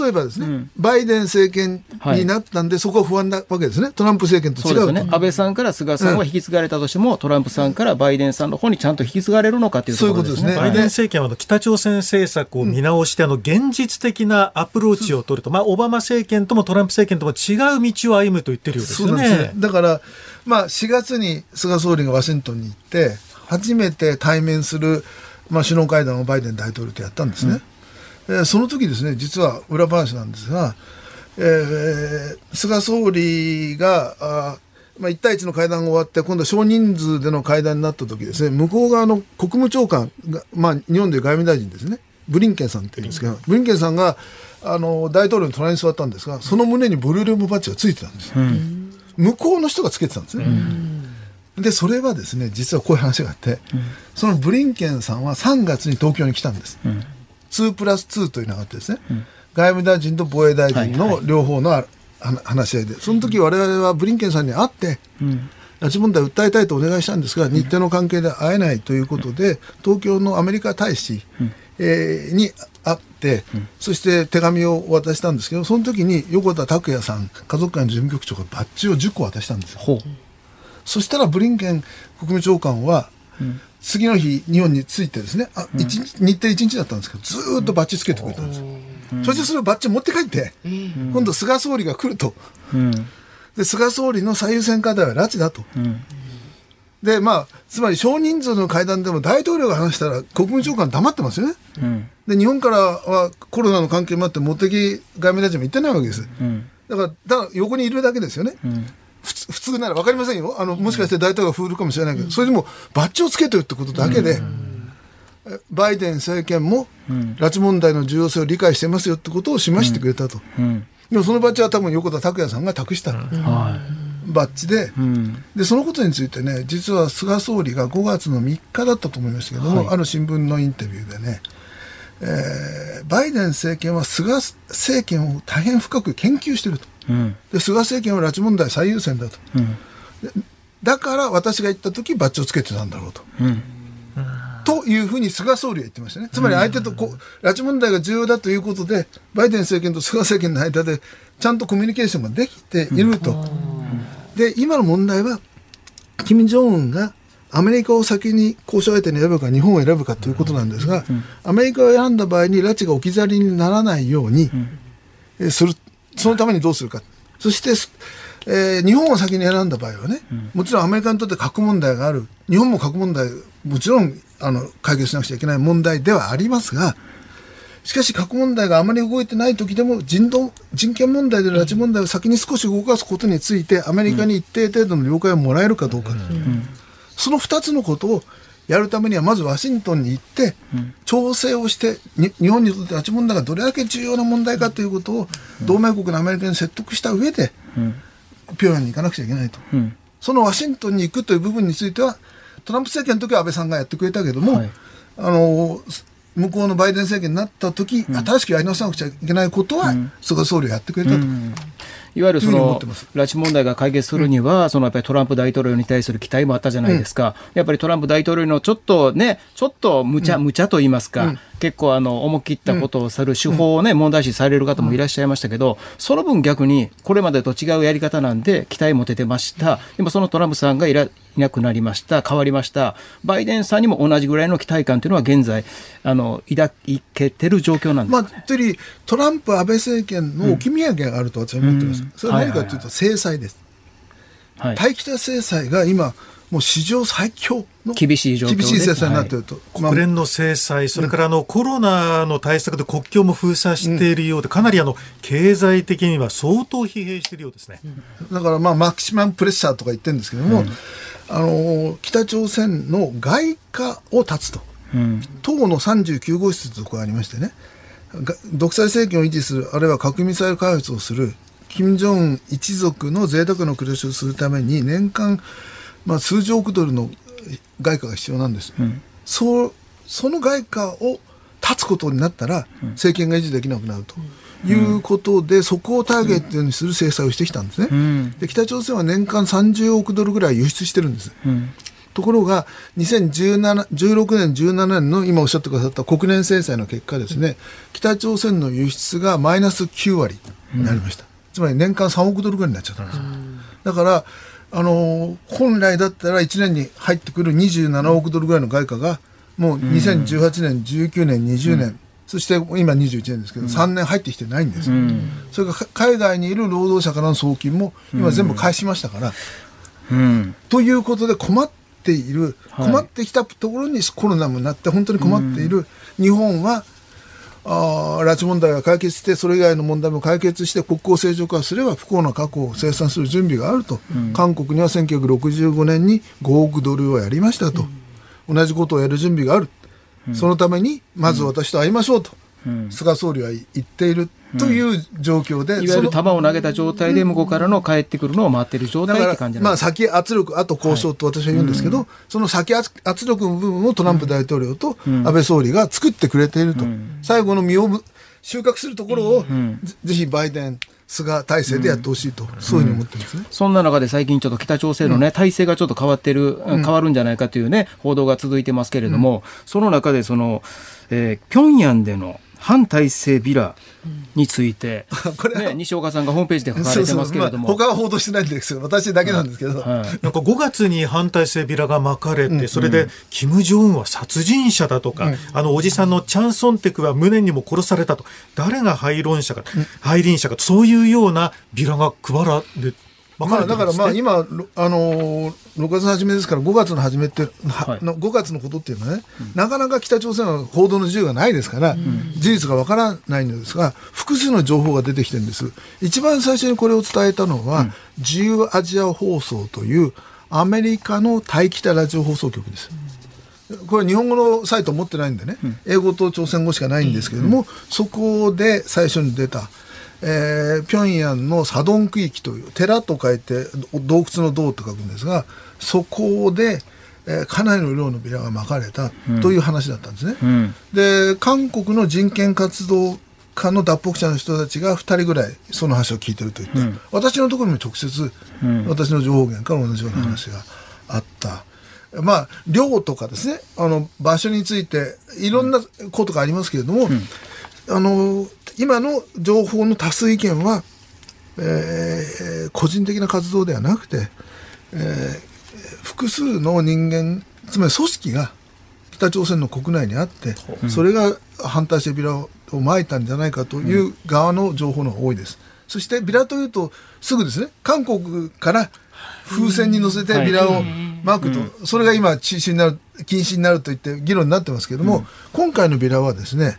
Speaker 5: 例えばですね、うん、バイデン政権になったんで、はい、そこは不安なわけですね、トランプ政権と違う
Speaker 3: うね、安倍さんから菅さんは引き継がれたとしても、トランプさんからバイデンさんの方にちゃんと引き継がれるのかというところですね。
Speaker 4: バイデン政権は北朝鮮政策を見直して、あの現実的なアプローチを取ると、まあ、オバマ政権ともトランプ政権とも違う道を歩むと言ってるようですよね。
Speaker 5: だから、まあ、4月に菅総理がワシントンに行って、初めて対面する、まあ、首脳会談をバイデン大統領とやったんですね。うん、えー、その時ですね、実は裏話なんですが、えー、菅総理が、あまあ、1対1の会談が終わって、今度は少人数での会談になった時ですね、向こう側の国務長官が、まあ、日本で外務大臣ですね、ブリンケンさんって言うんですけど、ブリンケンさんがあの大統領の隣に座ったんですが、その胸にブルーレムバッジがついてたんですよ。うん向こうの人がつけてたんですね。でそれはですね実はこういう話があって、そのブリンケンさんは3月に東京に来たんです。2プラス2というのがあってですね、外務大臣と防衛大臣の両方の、話し合いでその時我々はブリンケンさんに会って、拉致問題を訴えたいとお願いしたんですが日程の関係で会えないということで東京のアメリカ大使、えー、にうん、そして手紙を渡したんですけどその時に横田拓也さん家族会の事務局長がバッジを10個渡したんですよ。そしたらブリンケン国務長官は、次の日日本に着いてですねあ、うん、日日程1日だったんですけどずっとバッジつけてくれたんですよ。そしてそれをバッジ持って帰って、今度菅総理が来ると。で菅総理の最優先課題は拉致だと。で、まあ、つまり少人数の会談でも大統領が話したら国務長官黙ってますよね。うん、で、日本からはコロナの関係もあって、茂木外務大臣も行ってないわけです。うん、だから、だから横にいるだけですよね。うん普通なら分かりませんよ。あの、もしかして大統領が振るかもしれないけど、それでもバッジをつけてるってことだけで、バイデン政権も拉致問題の重要性を理解してますよってことを示してくれたと。でもそのバッジは多分横田拓也さんが託したの。はいバッジで。うん、でそのことについてね実は菅総理が5月の3日だったと思いましたけども、はい、ある新聞のインタビューでね、えー、バイデン政権は菅政権を大変深く研究していると、うん、で菅政権は拉致問題最優先だと、うん、だから私が行った時バッジをつけてたんだろうと。というふうに菅総理は言ってましたね。つまり相手とこう、拉致問題が重要だということで、バイデン政権と菅政権の間で、ちゃんとコミュニケーションができていると。で、今の問題は、金正恩がアメリカを先に交渉相手に選ぶか日本を選ぶかということなんですが、アメリカを選んだ場合に拉致が置き去りにならないようにする、そのためにどうするか。そして、えー、日本を先に選んだ場合はね、もちろんアメリカにとって核問題がある、日本も核問題、もちろんあの解決しなくちゃいけない問題ではありますが、しかし核問題があまり動いてない時でも人道人権問題で拉致問題を先に少し動かすことについてアメリカに一定程度の了解をもらえるかどうか、うん、その2つのことをやるためにはまずワシントンに行って調整をして日本にとって拉致問題がどれだけ重要な問題かということを同盟国のアメリカに説得した上で平壌に行かなくちゃいけないと、そのワシントンに行くという部分についてはトランプ政権の時は安倍さんがやってくれたけども、はい、あの向こうのバイデン政権になった時、うん、新しくやり直さなくちゃいけないことは、菅総理はやってくれたと。
Speaker 3: いわゆるその拉致問題が解決するには、うん、そのやっぱりトランプ大統領に対する期待もあったじゃないですか、うん、やっぱりトランプ大統領のちょっとね、ちょっと無茶、無茶と言いますか、結構あの思い切ったことをする手法をね、問題視される方もいらっしゃいましたけど、その分逆にこれまでと違うやり方なんで期待持ててました。でもそのトランプさんがいらいなくなりました、変わりました。バイデンさんにも同じぐらいの期待感というのは現在、あの抱けてる状況なんです、ね、
Speaker 5: まあ、というトランプ、安倍政権の置き土産があると私は思ってます。うん、それは何かというと制裁です。はい、対北制裁が今、もう史上最強の
Speaker 3: 厳しい状況
Speaker 5: 厳しい制裁になっていると、は
Speaker 4: い、国連の制裁、それからあの、コロナの対策で国境も封鎖しているようで、かなりあの経済的には相当疲弊しているようですね、
Speaker 5: だからまあマキシマムプレッシャーとか言ってるんですけども、うん、あの北朝鮮の外貨を断つと、うん、党の39号室というところがありましてね、独裁政権を維持する、あるいは核ミサイル開発をする、金正恩一族の贅沢な暮らしをするために、年間まあ、数十億ドルの外貨が必要なんです、うん、そその外貨を断つことになったら、政権が維持できなくなると。いうことで、そこをターゲットにする制裁をしてきたんですね、うん、で北朝鮮は年間30億ドルぐらい輸出してるんです、うん、ところが2016年、17年の今おっしゃってくださった国連制裁の結果ですね、北朝鮮の輸出がマイナス9割になりました、つまり年間3億ドルぐらいになっちゃったんです、だからあの本来だったら1年に入ってくる27億ドルぐらいの外貨がもう2018年、19年、20年、そして今21年ですけど、3年入ってきてないんです、それから海外にいる労働者からの送金も今全部返しましたから。ということで困っている、困ってきたところにコロナもなって本当に困っている日本は、あ拉致問題が解決して、それ以外の問題も解決して、国交正常化すれば不幸な過去を清算する準備があると、うん、韓国には1965年に5億ドルをやりましたと、うん、同じことをやる準備がある、うん、そのためにまず私と会いましょうと、菅総理は言っているという状況で、
Speaker 3: いわゆる球を投げた状態で向こうからの帰ってくるのを待っている状態って感じまあ、
Speaker 5: 先圧力、あと交渉と私は言うんですけど、はい、その先圧力の部分をトランプ大統領と安倍総理が作ってくれていると、うん、最後の実を収穫するところを、うん、ぜひバイデン、菅体制でやってほしいと、うん、そういうふうに思ってますね、
Speaker 3: そんな中で最近ちょっと北朝鮮のね、体制がちょっと変わってる、変わるんじゃないかというね、報道が続いてますけれども、その中でその、えー、平壌での反体制ビラについて、これ、ね、西岡さんがホームページで書かれてますけれども、
Speaker 5: そうそうまあ、他は報道してないんですけど、私だけなんですけど、はい。はい、
Speaker 4: なんか5月に反体制ビラが巻かれて、うん、それで、金正恩は殺人者だとか、うん、あのおじさんのチャン・ソンテクは無念にも殺されたと、誰が廃論者か、うん、廃輪者か、そういうようなビラが配られて。
Speaker 5: まあ、だからまあ今、あのー、6月の初めですから5月の初めって、はい、の5月のことっていうのはね、うん、なかなか北朝鮮は報道の自由がないですから、うん、事実がわからないのですが複数の情報が出てきてるんです。一番最初にこれを伝えたのは、うん、自由アジア放送というアメリカの対北ラジオ放送局です。これ日本語のサイト持ってないんでね、英語と朝鮮語しかないんですけれども、そこで最初に出たえー、平壌のサドン区域という寺と書いて洞窟の洞と書くんですがそこで、えー、かなりの量のビラが巻かれたという話だったんですね。うん、で韓国の人権活動家の脱北者の人たちが2人ぐらいその話を聞いてると言って、うん、私のところにも直接、私の情報源から同じような話があった。まあ、量とかですね、あの、場所について、いろんなことがありますけれども、うん、あの、今の情報の多数意見は、えー、個人的な活動ではなくて、えー、複数の人間、つまり組織が北朝鮮の国内にあって、うん、それが反対してビラをまいたんじゃないかという側の情報の方が多いです。そしてビラというとすぐですね、韓国から風船に乗せてビラをまくと、それが今中止になる、禁止になると言って議論になってますけれども、今回のビラはですね、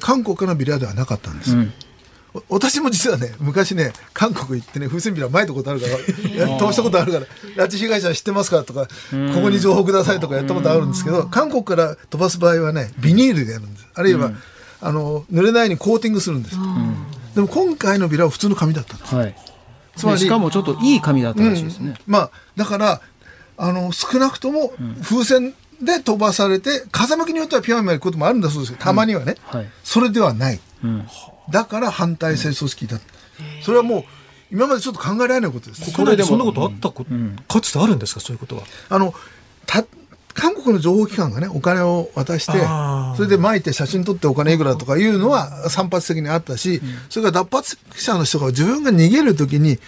Speaker 5: 韓国からのビラではなかったんです。私も実はね、昔ね、韓国行ってね、風船ビラ撒いたことあるから、通したことあるから、拉致被害者知ってますかとか、ここに情報くださいとかやったことあるんですけど、韓国から飛ばす場合はね、ビニールでやるんです。あるいは、あの、濡れないようにコーティングするんです。でも今回のビラは普通の紙だったんです。はい。
Speaker 3: つまりしかもちょっといい紙だったらしいですね。
Speaker 5: うん、まあだからあの少なくとも風船で飛ばされて風向きによってはピョンまで行くこともあるんだそうですけどたまにはね、うん。はい、それではない、うん、だから反対性組織だ、それはもう今までちょっと考えられないことです。
Speaker 4: これでそんなことあったこ、うん、かつてあるんですか？そういうことは。
Speaker 5: あのた韓国の情報機関がね、お金を渡して、それで巻いて写真撮ってお金いくらとかいうのは散発的にあったし、それから脱発者の人が自分が逃げるときに、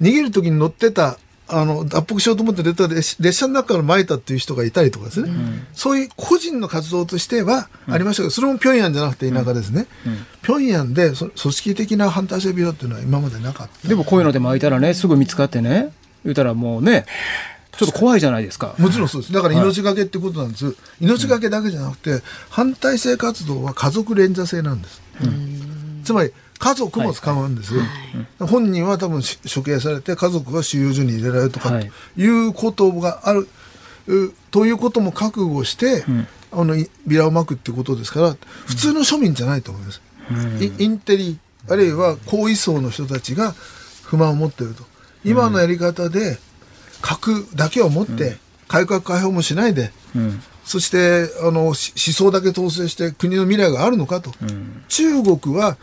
Speaker 5: 逃げるときに乗ってた、あの、脱北しようと思って出た列車の中から巻いたっていう人がいたりとかですね、うん、そういう個人の活動としてはありましたけど、それも平壌じゃなくて田舎ですね。うん、平壌で組織的な反対性ビラっていうのは今までなかった。
Speaker 3: でもこういうので巻いたらね、すぐ見つかってね、言うたらもうね、ちょっと怖いじゃないですか。
Speaker 5: もちろんそうです。だから命がけってことなんです。はい、命がけだけじゃなくて、反対性活動は家族連座性なんです。うん、つまり、家族も使うんですよ、はい、本人は多分処刑されて家族が収容所に入れられるとか、はい、いうことがある。ということも覚悟して、うん、あのビラをまくってことですから普通の庶民じゃないと思います、うん、インテリあるいは高位層の人たちが不満を持っていると。今のやり方で核だけを持って、改革開放もしないで、うん、そしてあの思想だけ統制して国の未来があるのかと、うん、中国は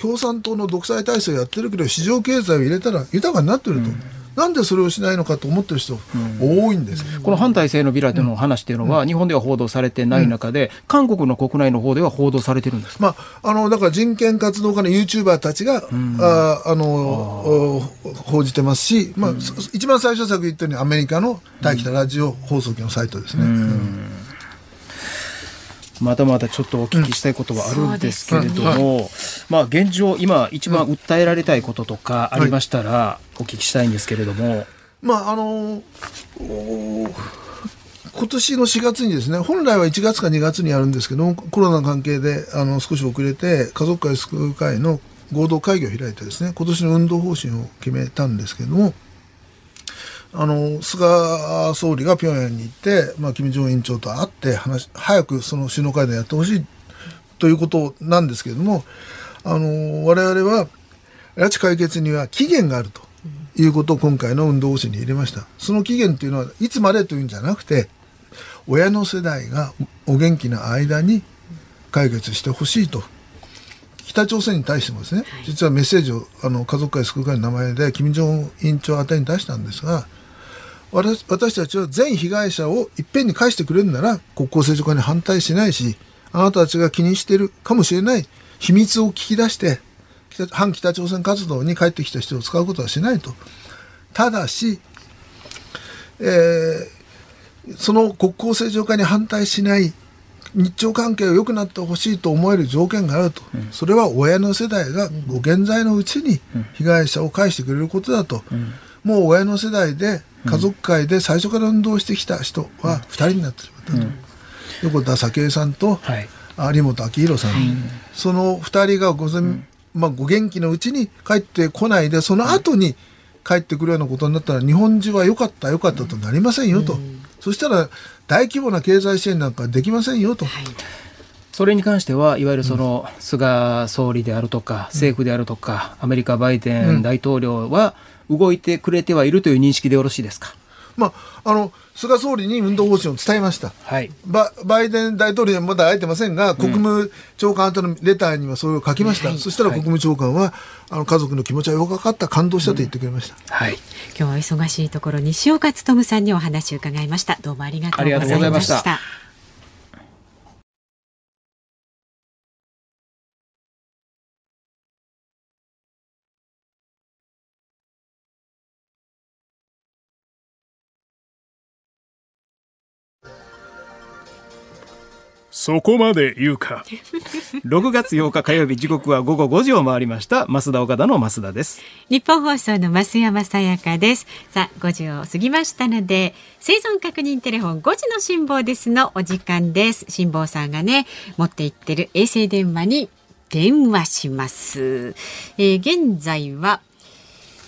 Speaker 5: 共産党の独裁体制をやってるけど市場経済を入れたら豊かになってると。うん。なんでそれをしないのかと思ってる人、多いんです、
Speaker 3: うん、この反体制のビラというの話というのは、日本では報道されてない中で、韓国の国内の方では報道されてるんです
Speaker 5: まあ、あのだから人権活動家のユーチューバーたちが、うん、ああの報じてますし、まあ一番最初さっき言ったようにアメリカの大北ラジオ放送局のサイトですね。
Speaker 3: まだまだちょっとお聞きしたいことはあるんですけれども、うんはい、まあ現状今一番訴えられたいこととかありましたらお聞きしたいんですけれども、
Speaker 5: まああの今年の4月にですね本来は1月か2月にやるんですけどもコロナの関係であの少し遅れて家族会救う会の合同会議を開いてですね今年の運動方針を決めたんですけどもあの、菅総理が平壌に行って、まあ、金正恩委員長と会って話、早くその首脳会談やってほしいということなんですけれども、あの、我々は、拉致解決には期限があるということを今回の運動方針に入れました。その期限というのは、いつまでというんじゃなくて、親の世代がお元気な間に解決してほしいと。北朝鮮に対してもですね、実はメッセージをあの家族会救う会の名前で金正恩委員長宛てに出したんですが、私私たちは全被害者をいっぺんに返してくれるなら国交正常化に反対しないしあなたたちが気にしているかもしれない秘密を聞き出して反北朝鮮活動に帰ってきた人を使うことはしないと。ただし、えー、その国交正常化に反対しない日朝関係が良くなってほしいと思える条件があると、うん、それは親の世代がご現在のうちに被害者を返してくれることだと、うん、もう親の世代で家族会で最初から運動してきた人は2人になってしまったと、うん、横田早紀江さんと有本明弘さん、はい、その2人がご,、まあ、ご元気のうちに帰ってこないでその後に帰ってくるようなことになったら日本中は良かった良かったとなりませんよと、そしたら大規模な経済支援なんかできませんよと。はい。
Speaker 3: それに関しては、いわゆるその菅総理であるとか、政府であるとか、アメリカ、バイデン大統領は動いてくれてはいるという認識でよろしいですか？
Speaker 5: まあ、あの菅総理に運動方針を伝えました。
Speaker 3: はい、
Speaker 5: ババイデン大統領にまだ会えてませんが、国務長官宛のレターにはそれを書きました。そしたら国務長官は、あの家族の気持ちはよく分かった、感動したと言ってくれました。
Speaker 3: はい。
Speaker 1: 今日は忙しいところ西岡努さんにお話を伺いました。どうもありがとうございました。
Speaker 2: そこまで言うか。
Speaker 3: 6月8日火曜日時刻は午後5時を回りました。増田岡田の増田です。
Speaker 1: 日本放送の増山さやかです。さあ、5時を過ぎましたので、生存確認テレフォン5時の辛抱ですのお時間です。辛抱さんがね、持っていってる衛星電話に電話します。えー、現在は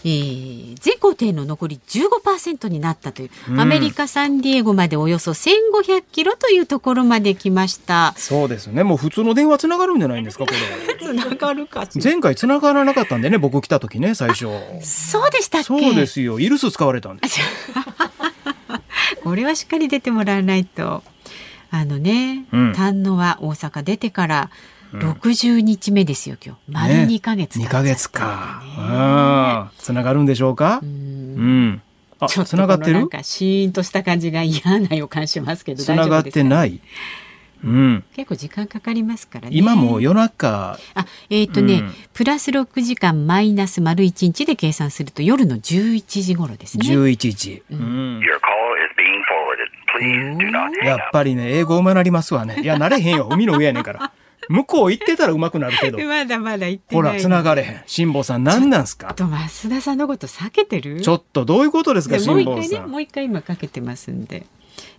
Speaker 1: えー、全行程の残り15%になったという、うん、アメリカ・サンディエゴまでおよそ1500キロというところまで来ました。
Speaker 3: そうですね。もう普通の電話つながるんじゃないんですかこ
Speaker 1: れ。つながるか。
Speaker 3: 前回つながらなかったんでね僕来た時ね最初。
Speaker 1: そうでしたっけ？
Speaker 3: そうですよ。イルス使われたんです。
Speaker 1: これはしっかり出てもらわないと。あのね、うん、丹野は大阪出てから六十日目ですよ今日。丸二ヶ月、
Speaker 3: ね、2ヶ月か。つながるんでしょうか？うん。
Speaker 1: あちょっとがってる？なんかシーンとした感じが嫌な予感しますけど
Speaker 3: つながってない？うん、
Speaker 1: 結構時間かかりますからね。
Speaker 3: 今も夜中。
Speaker 1: あ、えっ、ー、とね、うん、プラス六時間マイナス丸一日で計算すると夜の十一時頃ですね。
Speaker 3: 十一時。うん。やっぱりね、英語うまなりますわね。いや、なれへんよ。海の上やねんから。向こう行ってたらうまくなるけど。
Speaker 1: まだまだ行って
Speaker 3: ほら、繋がれへん。辛坊さん、何なんすか？
Speaker 1: と、増田さんのこと避けてる？
Speaker 3: ちょっと、どういうことですか、辛坊さ
Speaker 1: ん。もう一回今かけてますんで。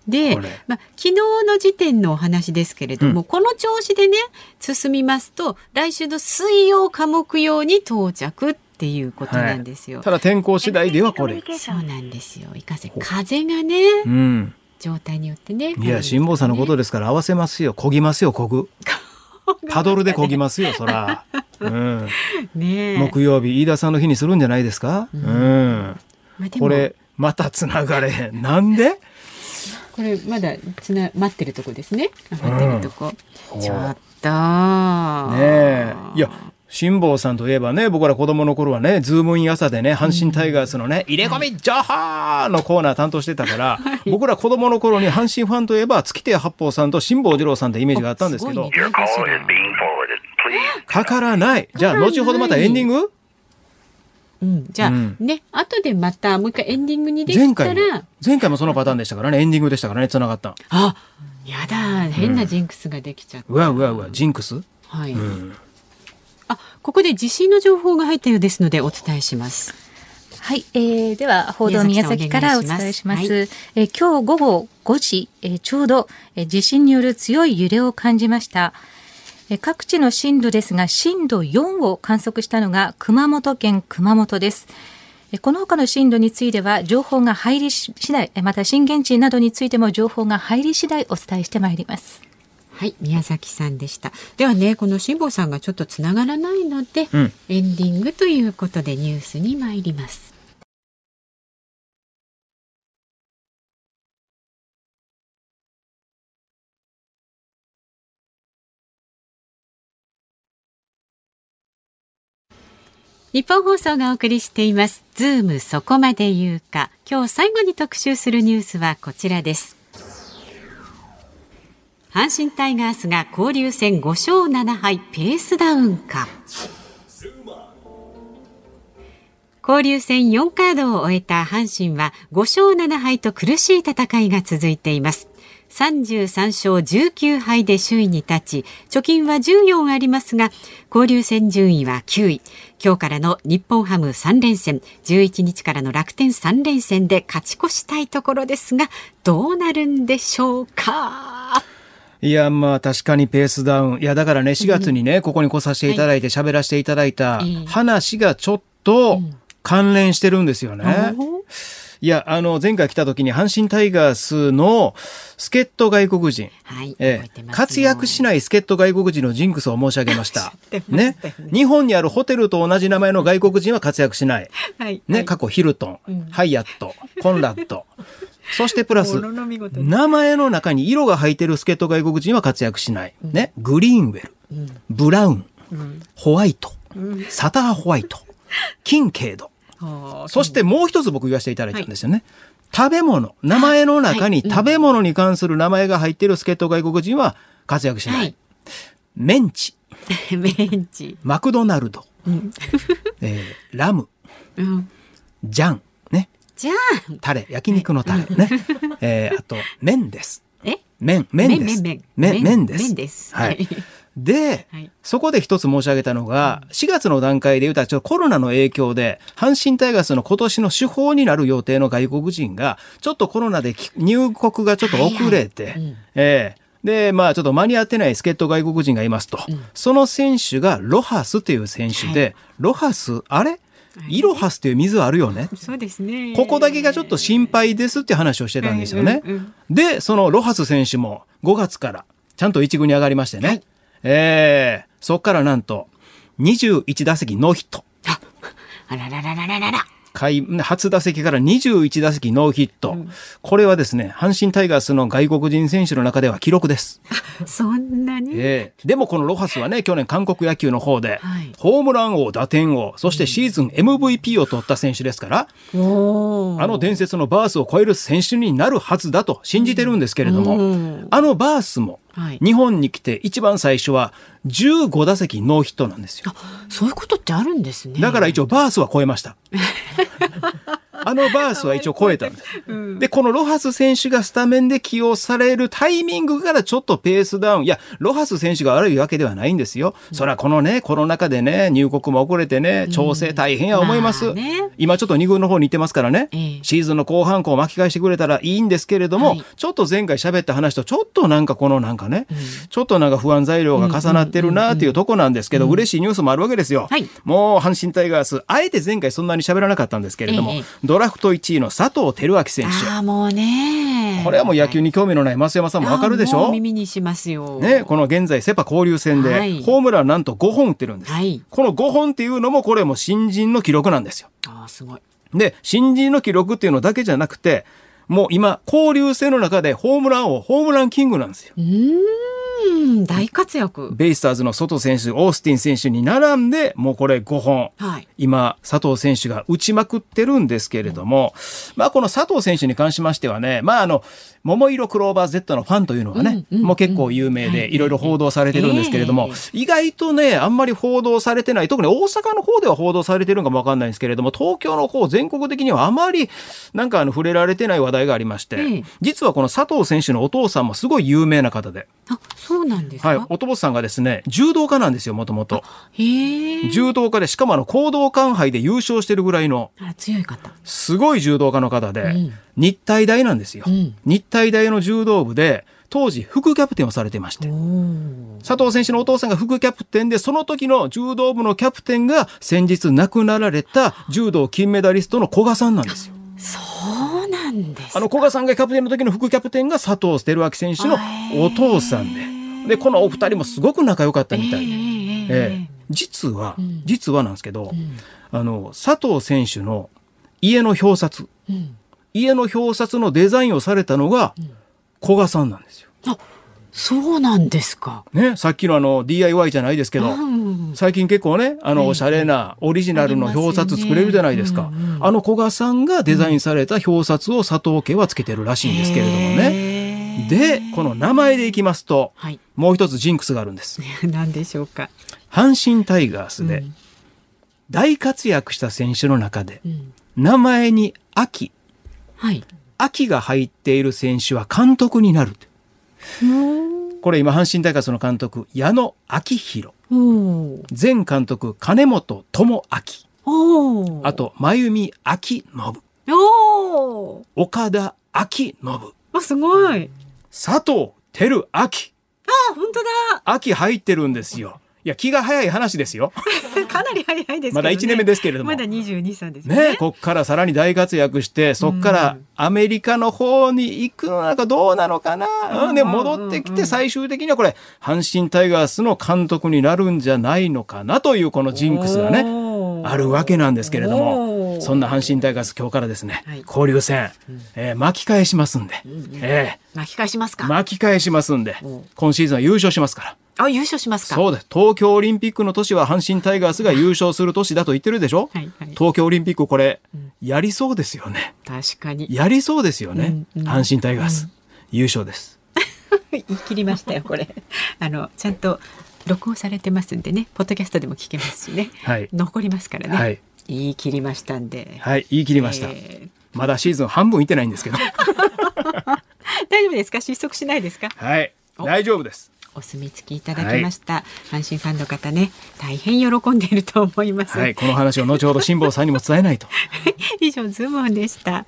Speaker 1: で、まあ、昨日の時点のお話ですけれども、うん、この調子でね進みますと来週の水曜火木曜に到着っていうことなんですよ。はい、
Speaker 3: ただ天候次第ではこれ。
Speaker 1: そうなんですよ。いかせ風がね、うん、状態によってね。
Speaker 3: いや辛坊さんのことですから合わせますよ。こぎますよ。こぐ。パドルでこぎますよ、そら。うん、ね木曜日、飯田さんの日にするんじゃないですか？うん。うん、これ、またつながれへん。なんで？
Speaker 1: これ、まだつな、待ってるとこですね。待ってるとこ。うん、ちょっと。
Speaker 3: ねえ。いや、辛坊さんといえばね、僕ら子供の頃はね、ズームイン朝でね、阪神タイガースのね、入れ込み情報のコーナー担当してたから、はい、僕ら子供の頃に阪神ファンといえば、月亭八方さんと辛坊治郎さんってイメージがあったんですけど、かからない。じゃあ、後ほどまたエンディング？
Speaker 1: うん、じゃあ、うん、ね後でまたもう一回エンディングにできたら前
Speaker 3: 回前回もそのパターンでしたからね。エンディングでしたからね。つながった。
Speaker 1: あやだ。変なジンクスができちゃった、
Speaker 3: うん、うわうわうわ。ジンクス？
Speaker 1: はい、うん。あ、ここで地震の情報が入ったようですのでお伝えします。
Speaker 6: はい、えー、では報道宮崎からお伝えします。はい、えー、今日午後5時、えー、ちょうど、えー、地震による強い揺れを感じました。えー、各地の震度ですが震度4を観測したのが熊本県熊本です。この他の震度については情報が入り次第、また震源地などについても情報が入り次第お伝えしてまいります。
Speaker 1: はい、宮崎さんでした。ではね、この辛坊さんがちょっとつながらないので、うん、エンディングということでニュースに参ります。ニッポン放送がお送りしています。ズームそこまで言うか。今日最後に特集するニュースはこちらです。阪神タイガースが交流戦5勝7敗ペースダウンか。交流戦4カードを終えた阪神は5勝7敗と苦しい戦いが続いています。33勝19敗で首位に立ち貯金は14ありますが交流戦順位は9位。今日からの日本ハム3連戦11日からの楽天3連戦で勝ち越したいところですがどうなるんでしょうか？
Speaker 3: いや、まあ確かにペースダウン。いや、だからね、4月にね、ここに来させていただいて喋らせていただいた話がちょっと関連してるんですよね。いや、あの、前回来た時に阪神タイガースの助っ人外国人、
Speaker 1: はい
Speaker 3: え活躍しない助っ人外国人のジンクスを申し上げました。ね？日本にあるホテルと同じ名前の外国人は活躍しな い。はい、ね、過去ヒルトン、うん、ハイアット、コンラッド。そしてプラス、名前の中に色が入ってる助っ人外国人は活躍しない。ね。グリーンウェル、ブラウン、ホワイト、サターホワイト、キンケイド。そしてもう一つ僕言わせていただいたんですよね。食べ物、名前の中に食べ物に関する名前が入っている助っ人外国人は活躍しない。メンチ。
Speaker 1: メンチ。
Speaker 3: マクドナルド。ラム。うん、ジャン。ね。
Speaker 1: ジャン。
Speaker 3: タレ。焼肉のタレ。ね。えー、あと、麺です。
Speaker 1: え？
Speaker 3: 麺、麺です。
Speaker 1: 麺、
Speaker 3: 麺、麺です。
Speaker 1: 麺です。
Speaker 3: はい。で、はい、そこで一つ申し上げたのが、4月の段階で言うたら、ちょっとコロナの影響で、阪神タイガースの今年の手法になる予定の外国人が、ちょっとコロナで入国がちょっと遅れて、はいはいうん、えーで、まあ、ちょっと間に合ってない助っ人外国人がいますと、うん、その選手がロハスという選手で、はい、ロハス、あれ？イロハスという水あるよね。
Speaker 1: そうですね。
Speaker 3: ここだけがちょっと心配ですって話をしてたんですよね。うんうんうん、で、そのロハス選手も5月からちゃんと1軍に上がりましてね。はい、えー、そっからなんと21打席ノーヒット。
Speaker 1: あ、あららららららら。
Speaker 3: 回、初打席から21打席ノーヒット、うん、これはですね、阪神タイガースの外国人選手の中では記録です。
Speaker 1: そんなに、
Speaker 3: えー、でもこのロハスはね、去年韓国野球の方で、はい、ホームラン王、打点王、そしてシーズン MVP を取った選手ですから、うん、あの伝説のバースを超える選手になるはずだと信じてるんですけれども、うん、あのバースも、はい、日本に来て一番最初は15打席ノーヒットなんですよ。
Speaker 1: そういうことってあるんですね。
Speaker 3: だから一応バースは超えました。あのバースは一応超えたんです。うん、で、このロハス選手がスタメンで起用されるタイミングからちょっとペースダウン。いや、ロハス選手が悪いわけではないんですよ。うん、そらこのね、コロナ禍でね、入国も遅れてね、調整大変や思います。うんまあね、今ちょっと2軍の方に行ってますからね、えー、シーズンの後半こう巻き返してくれたらいいんですけれども、はい、ちょっと前回喋った話とちょっとなんかこのなんかね、ちょっとなんか不安材料が重なってるなっていうとこなんですけど、嬉しいニュースもあるわけですよ。はい、もう阪神タイガース、あえて前回そんなに喋らなかったんですけれども、えー、ドラフト1位の佐藤輝明選手。
Speaker 1: あもうね。
Speaker 3: これはもう野球に興味のない増山さんもわかるでしょ？
Speaker 1: 耳にしますよ。
Speaker 3: ね、この現在セパ交流戦で、ホームランなんと5本打ってるんです。はい、この5本っていうのもこれも新人の記録なんですよ。
Speaker 1: あすごい。
Speaker 3: で、新人の記録っていうのだけじゃなくて、もう今、交流戦の中でホームラン王、ホームランキングなんですよ。
Speaker 1: うん大活躍。
Speaker 3: ベイスターズの外選手、オースティン選手に並んで、もうこれ5本、はい、今、佐藤選手が打ちまくってるんですけれども、まあこの佐藤選手に関しましてはね、まああの、桃色クローバー Z のファンというのはね、もう結構有名で、い。ろいろ報道されてるんですけれども、意外とね、あんまり報道されてない、特に大阪の方では報道されてるのかもわかんないんですけれども、東京の方、全国的にはあまり、なんかあの、触れられてない話題がありまして、実はこの佐藤選手のお父さんもすごい有名な方で。
Speaker 1: あ、そうなんですか？
Speaker 3: はい、お父さんがですね、柔道家なんですよ、もともと。柔道家で、しかもあの、行動館杯で優勝してるぐらいの、
Speaker 1: 強い方。
Speaker 3: すごい柔道家の方で、うん。日体大なんですよ、うん、日体大の柔道部で当時副キャプテンをされてまして。佐藤選手のお父さんが副キャプテンでその時の柔道部のキャプテンが先日亡くなられた柔道金メダリストの古賀さんなんですよ。
Speaker 1: そうなんです
Speaker 3: あの古賀さんがキャプテンの時の副キャプテンが佐藤輝明選手のお父さんで。でこのお二人もすごく仲良かったみたいで、えー、えー、実は、うん、実はなんですけど、うん、あの佐藤選手の家の表札、うん家の表札のデザインをされたのが古賀さんなんですよ。
Speaker 1: あそうなんですか。
Speaker 3: ね、さっきのあの DIY じゃないですけど、最近結構ね、あのおしゃれなオリジナルの表札作れるじゃないですか。あの古賀さんがデザインされた表札を佐藤家はつけてるらしいんですけれどもね。で、この名前でいきますと、はい、もう一つジンクスがあるんです。
Speaker 1: 何でしょうか。
Speaker 3: 阪神タイガースで大活躍した選手の中で、名前に秋はい、秋が入っている選手は監督になる。これ今阪神タイガースの監督矢野昭弘前監督金本智明。あと真由美昭信岡田昭信。
Speaker 1: あすごい。
Speaker 3: 佐藤輝明。あ
Speaker 1: 本当だ。
Speaker 3: 秋入ってるんですよいや気が早い話ですよ。
Speaker 1: かなり早いです、ね、
Speaker 3: まだ1年目ですけれども。
Speaker 1: まだ22歳ですね。
Speaker 3: ねこっからさらに大活躍してそっからアメリカの方に行くのかどうなのかな、うん、で戻ってきて最終的にはこれ阪神タイガースの監督になるんじゃないのかなというこのジンクスがねあるわけなんですけれども。そんな阪神タイガース今日からですね、はい、交流戦、うん、えー、巻き返しますんで、うんうん、
Speaker 1: えー、巻き返しますか。
Speaker 3: 巻き返しますんで、今シーズンは優勝しますから。
Speaker 1: あ優勝しますか？
Speaker 3: そうです東京オリンピックの年は阪神タイガースが優勝する年だと言ってるでしょ、はいはい、東京オリンピックこれ、うん、やりそうですよね。
Speaker 1: 確かに。
Speaker 3: やりそうですよね、うんうん、阪神タイガース、うん、優勝です。
Speaker 1: 言い切りましたよこれ。あのちゃんと録音されてますんでね。ポッドキャストでも聞けますしね、はい、残りますからね、はい、言い切りましたんで。
Speaker 3: はい言い切りました、えー、まだシーズン半分いってないんですけど。
Speaker 1: 大丈夫ですか？失速しないですか？
Speaker 3: はい。大丈夫です
Speaker 1: お墨付きいただきました、はい、阪神ファンの方ね大変喜んでいると思います、
Speaker 3: はい、この話を後ほど辛坊さんにも伝えないと。
Speaker 1: 以上ズームオンでした。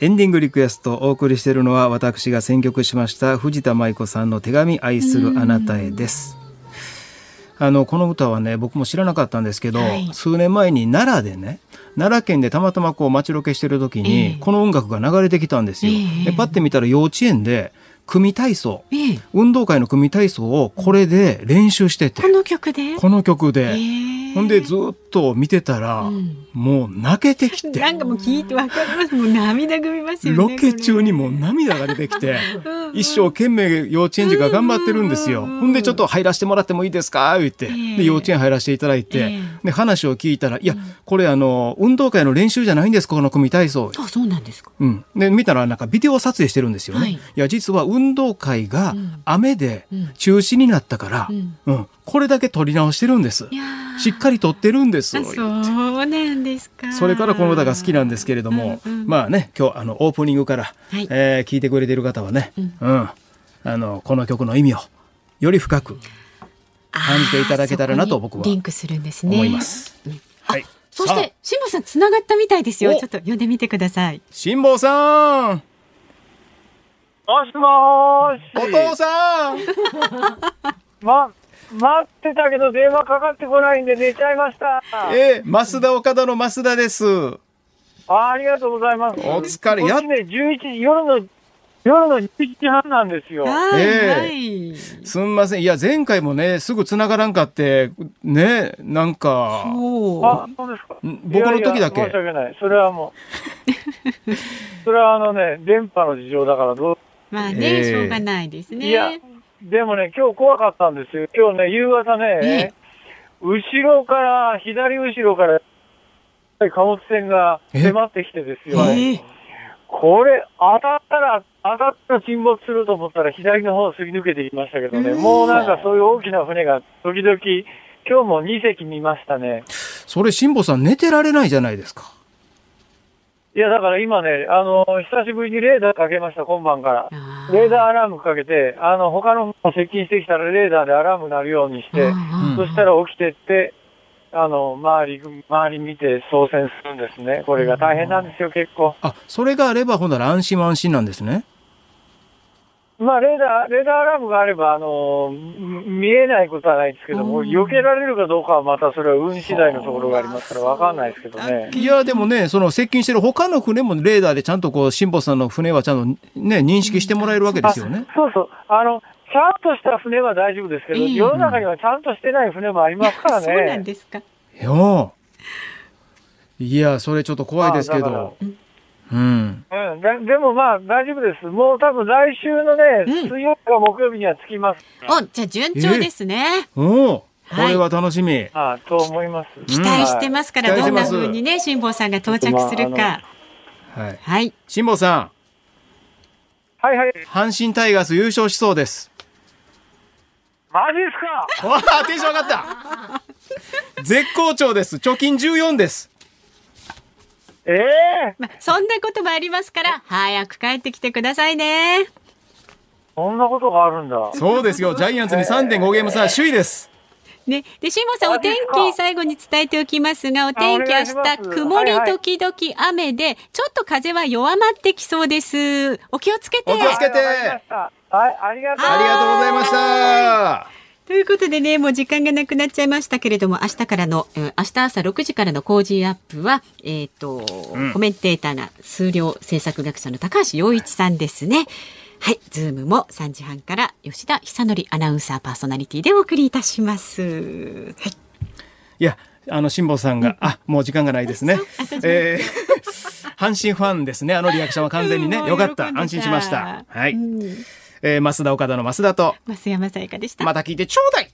Speaker 3: エンディングリクエストお送りしているのは私が選曲しました藤田舞子さんの手紙愛するあなたへです。あのこの歌はね僕も知らなかったんですけど、はい、数年前に奈良でね奈良県でたまたまこう街ロケしてる時に、えー、この音楽が流れてきたんですよ。えー、でパッて見たら幼稚園で組体操、えー、運動会の組体操をこれで練習してて。
Speaker 1: この曲で？
Speaker 3: この曲で、ほんでずっと見てたら、うん、もう泣けてきて。
Speaker 1: なんかもう聞いてわかります。もう涙ぐみますよね
Speaker 3: ロケ中にもう涙が出てきて一生懸命幼稚園児が頑張ってるんですよ、ほんでちょっと入らせてもらってもいいですか？言って、で幼稚園入らせていただいて、で話を聞いたらいやこれあの運動会の練習じゃないんですこの組体操。
Speaker 1: あそうなんですか、
Speaker 3: うん、で見たらなんかビデオ撮影してるんですよね、はい、いや実は運動会が雨で中止になったから、うん、うん、これだけ撮り直してるんです。しっかり撮ってるんです。
Speaker 1: そうなんですか。
Speaker 3: それからこの歌が好きなんですけれども、うんうん、まあね今日あのオープニングから、はい、えー、聞いてくれてる方はね、うん、うん、あのこの曲の意味をより深く感じていただけたらなと僕は
Speaker 1: リンクするんですね。
Speaker 3: 思います。
Speaker 1: はい。そして辛坊さんつながったみたいですよ。ちょっと読んでみてください。
Speaker 3: 辛坊さん。
Speaker 7: もしも
Speaker 3: し。お父さん。
Speaker 7: ま待ってたけど電話かかってこないんで寝ちゃいました。
Speaker 3: えー、増田岡田の増田です。
Speaker 7: あありがとうございます。
Speaker 3: お疲れ。や
Speaker 7: っね、11時、夜の、夜の11時半なんですよ。
Speaker 3: ええー、すみません。いや、前回もね、すぐ繋がらんかって、ね、なんか。
Speaker 7: そう。あ、そうですか。
Speaker 3: 僕の時だけ。
Speaker 7: いやいや申し訳ない。それはもう。それはあのね、電波の事情だからどう。
Speaker 1: まあね、えー、しょうがないですね。いや、
Speaker 7: でもね、今日怖かったんですよ。今日ね、夕方ね、後ろから、左後ろから、貨物船が迫ってきてですよ。これ、当たったら、当たったら沈没すると思ったら、左の方をすり抜けていきましたけどね、もうなんかそういう大きな船が時々、今日も2隻見ましたね。
Speaker 3: それ、辛坊さん、寝てられないじゃないですか。
Speaker 7: いや、だから今ね、あの、久しぶりにレーダーかけました、今晩から。レーダーアラームかけて、あの、他の接近してきたらレーダーでアラーム鳴るようにして、そしたら起きてって、あの、周り、周り見て操船するんですね。これが大変なんですよ、結構。
Speaker 3: あ、それがあれば、ほんなら安心安心なんですね。
Speaker 7: まあ、レーダー、レーダーアラームがあれば、あの、見えないことはないですけども、避けられるかどうかはまたそれは運次第のところがありますからわかんないですけどね。
Speaker 3: いや、でもね、その接近してる他の船もレーダーでちゃんとこう、辛坊さんの船はちゃんとね、認識してもらえるわけですよね。
Speaker 7: そうそう。あの、ちゃんとした船は大丈夫ですけど、世の中にはちゃんとしてない船もありますからね。そう
Speaker 1: なんですか。
Speaker 3: いや、それちょっと怖いですけど。うん。
Speaker 7: うんで。でもまあ大丈夫です。もう多分来週のね、うん、水曜日か木曜日には着きます。
Speaker 1: お、じゃあ順調ですね。
Speaker 3: おお。これは楽しみ。はい、
Speaker 7: あと思います。
Speaker 1: 期待してますから、どんな風にね、辛坊さんが到着するか。
Speaker 3: はい。はい。辛坊さん。
Speaker 7: はいはい。
Speaker 3: 阪神タイガース優勝しそうです。
Speaker 7: マジですか？
Speaker 3: わあ、テンション上がった 絶好調です。貯金14です。
Speaker 7: ええ
Speaker 1: ー、まあ、そんなこともありますから、早く帰ってきてくださいね。
Speaker 7: そんなことがあるんだ。
Speaker 3: そうですよ。ジャイアンツに3.5ゲーム差、首位です。
Speaker 1: ね、で、辛坊さん、お天気最後に伝えておきますが、お天気明日、曇り時々雨で、ちょっと風は弱まってきそうです。お気をつけて。
Speaker 3: お気をつけて。はい、
Speaker 7: ありがとう。あ
Speaker 3: りがとうございました。
Speaker 1: ということでね、もう時間がなくなっちゃいましたけれども、明日からの、明日朝6時からのコージーアップは、えっ、ー、と、うん、コメンテーターが数量政策学者の高橋洋一さんですね。はい、ズームも3時半から吉田尚記アナウンサーパーソナリティでお送りいたします。はい。
Speaker 3: いや、あの辛坊さんが、あ、もう時間がないですね。えー、阪神ファンですね。あのリアクションは完全にね、よかった。安心しました。はい。えー、増田岡田の増田と
Speaker 1: 増山さやかでした。
Speaker 3: また聞いてちょうだい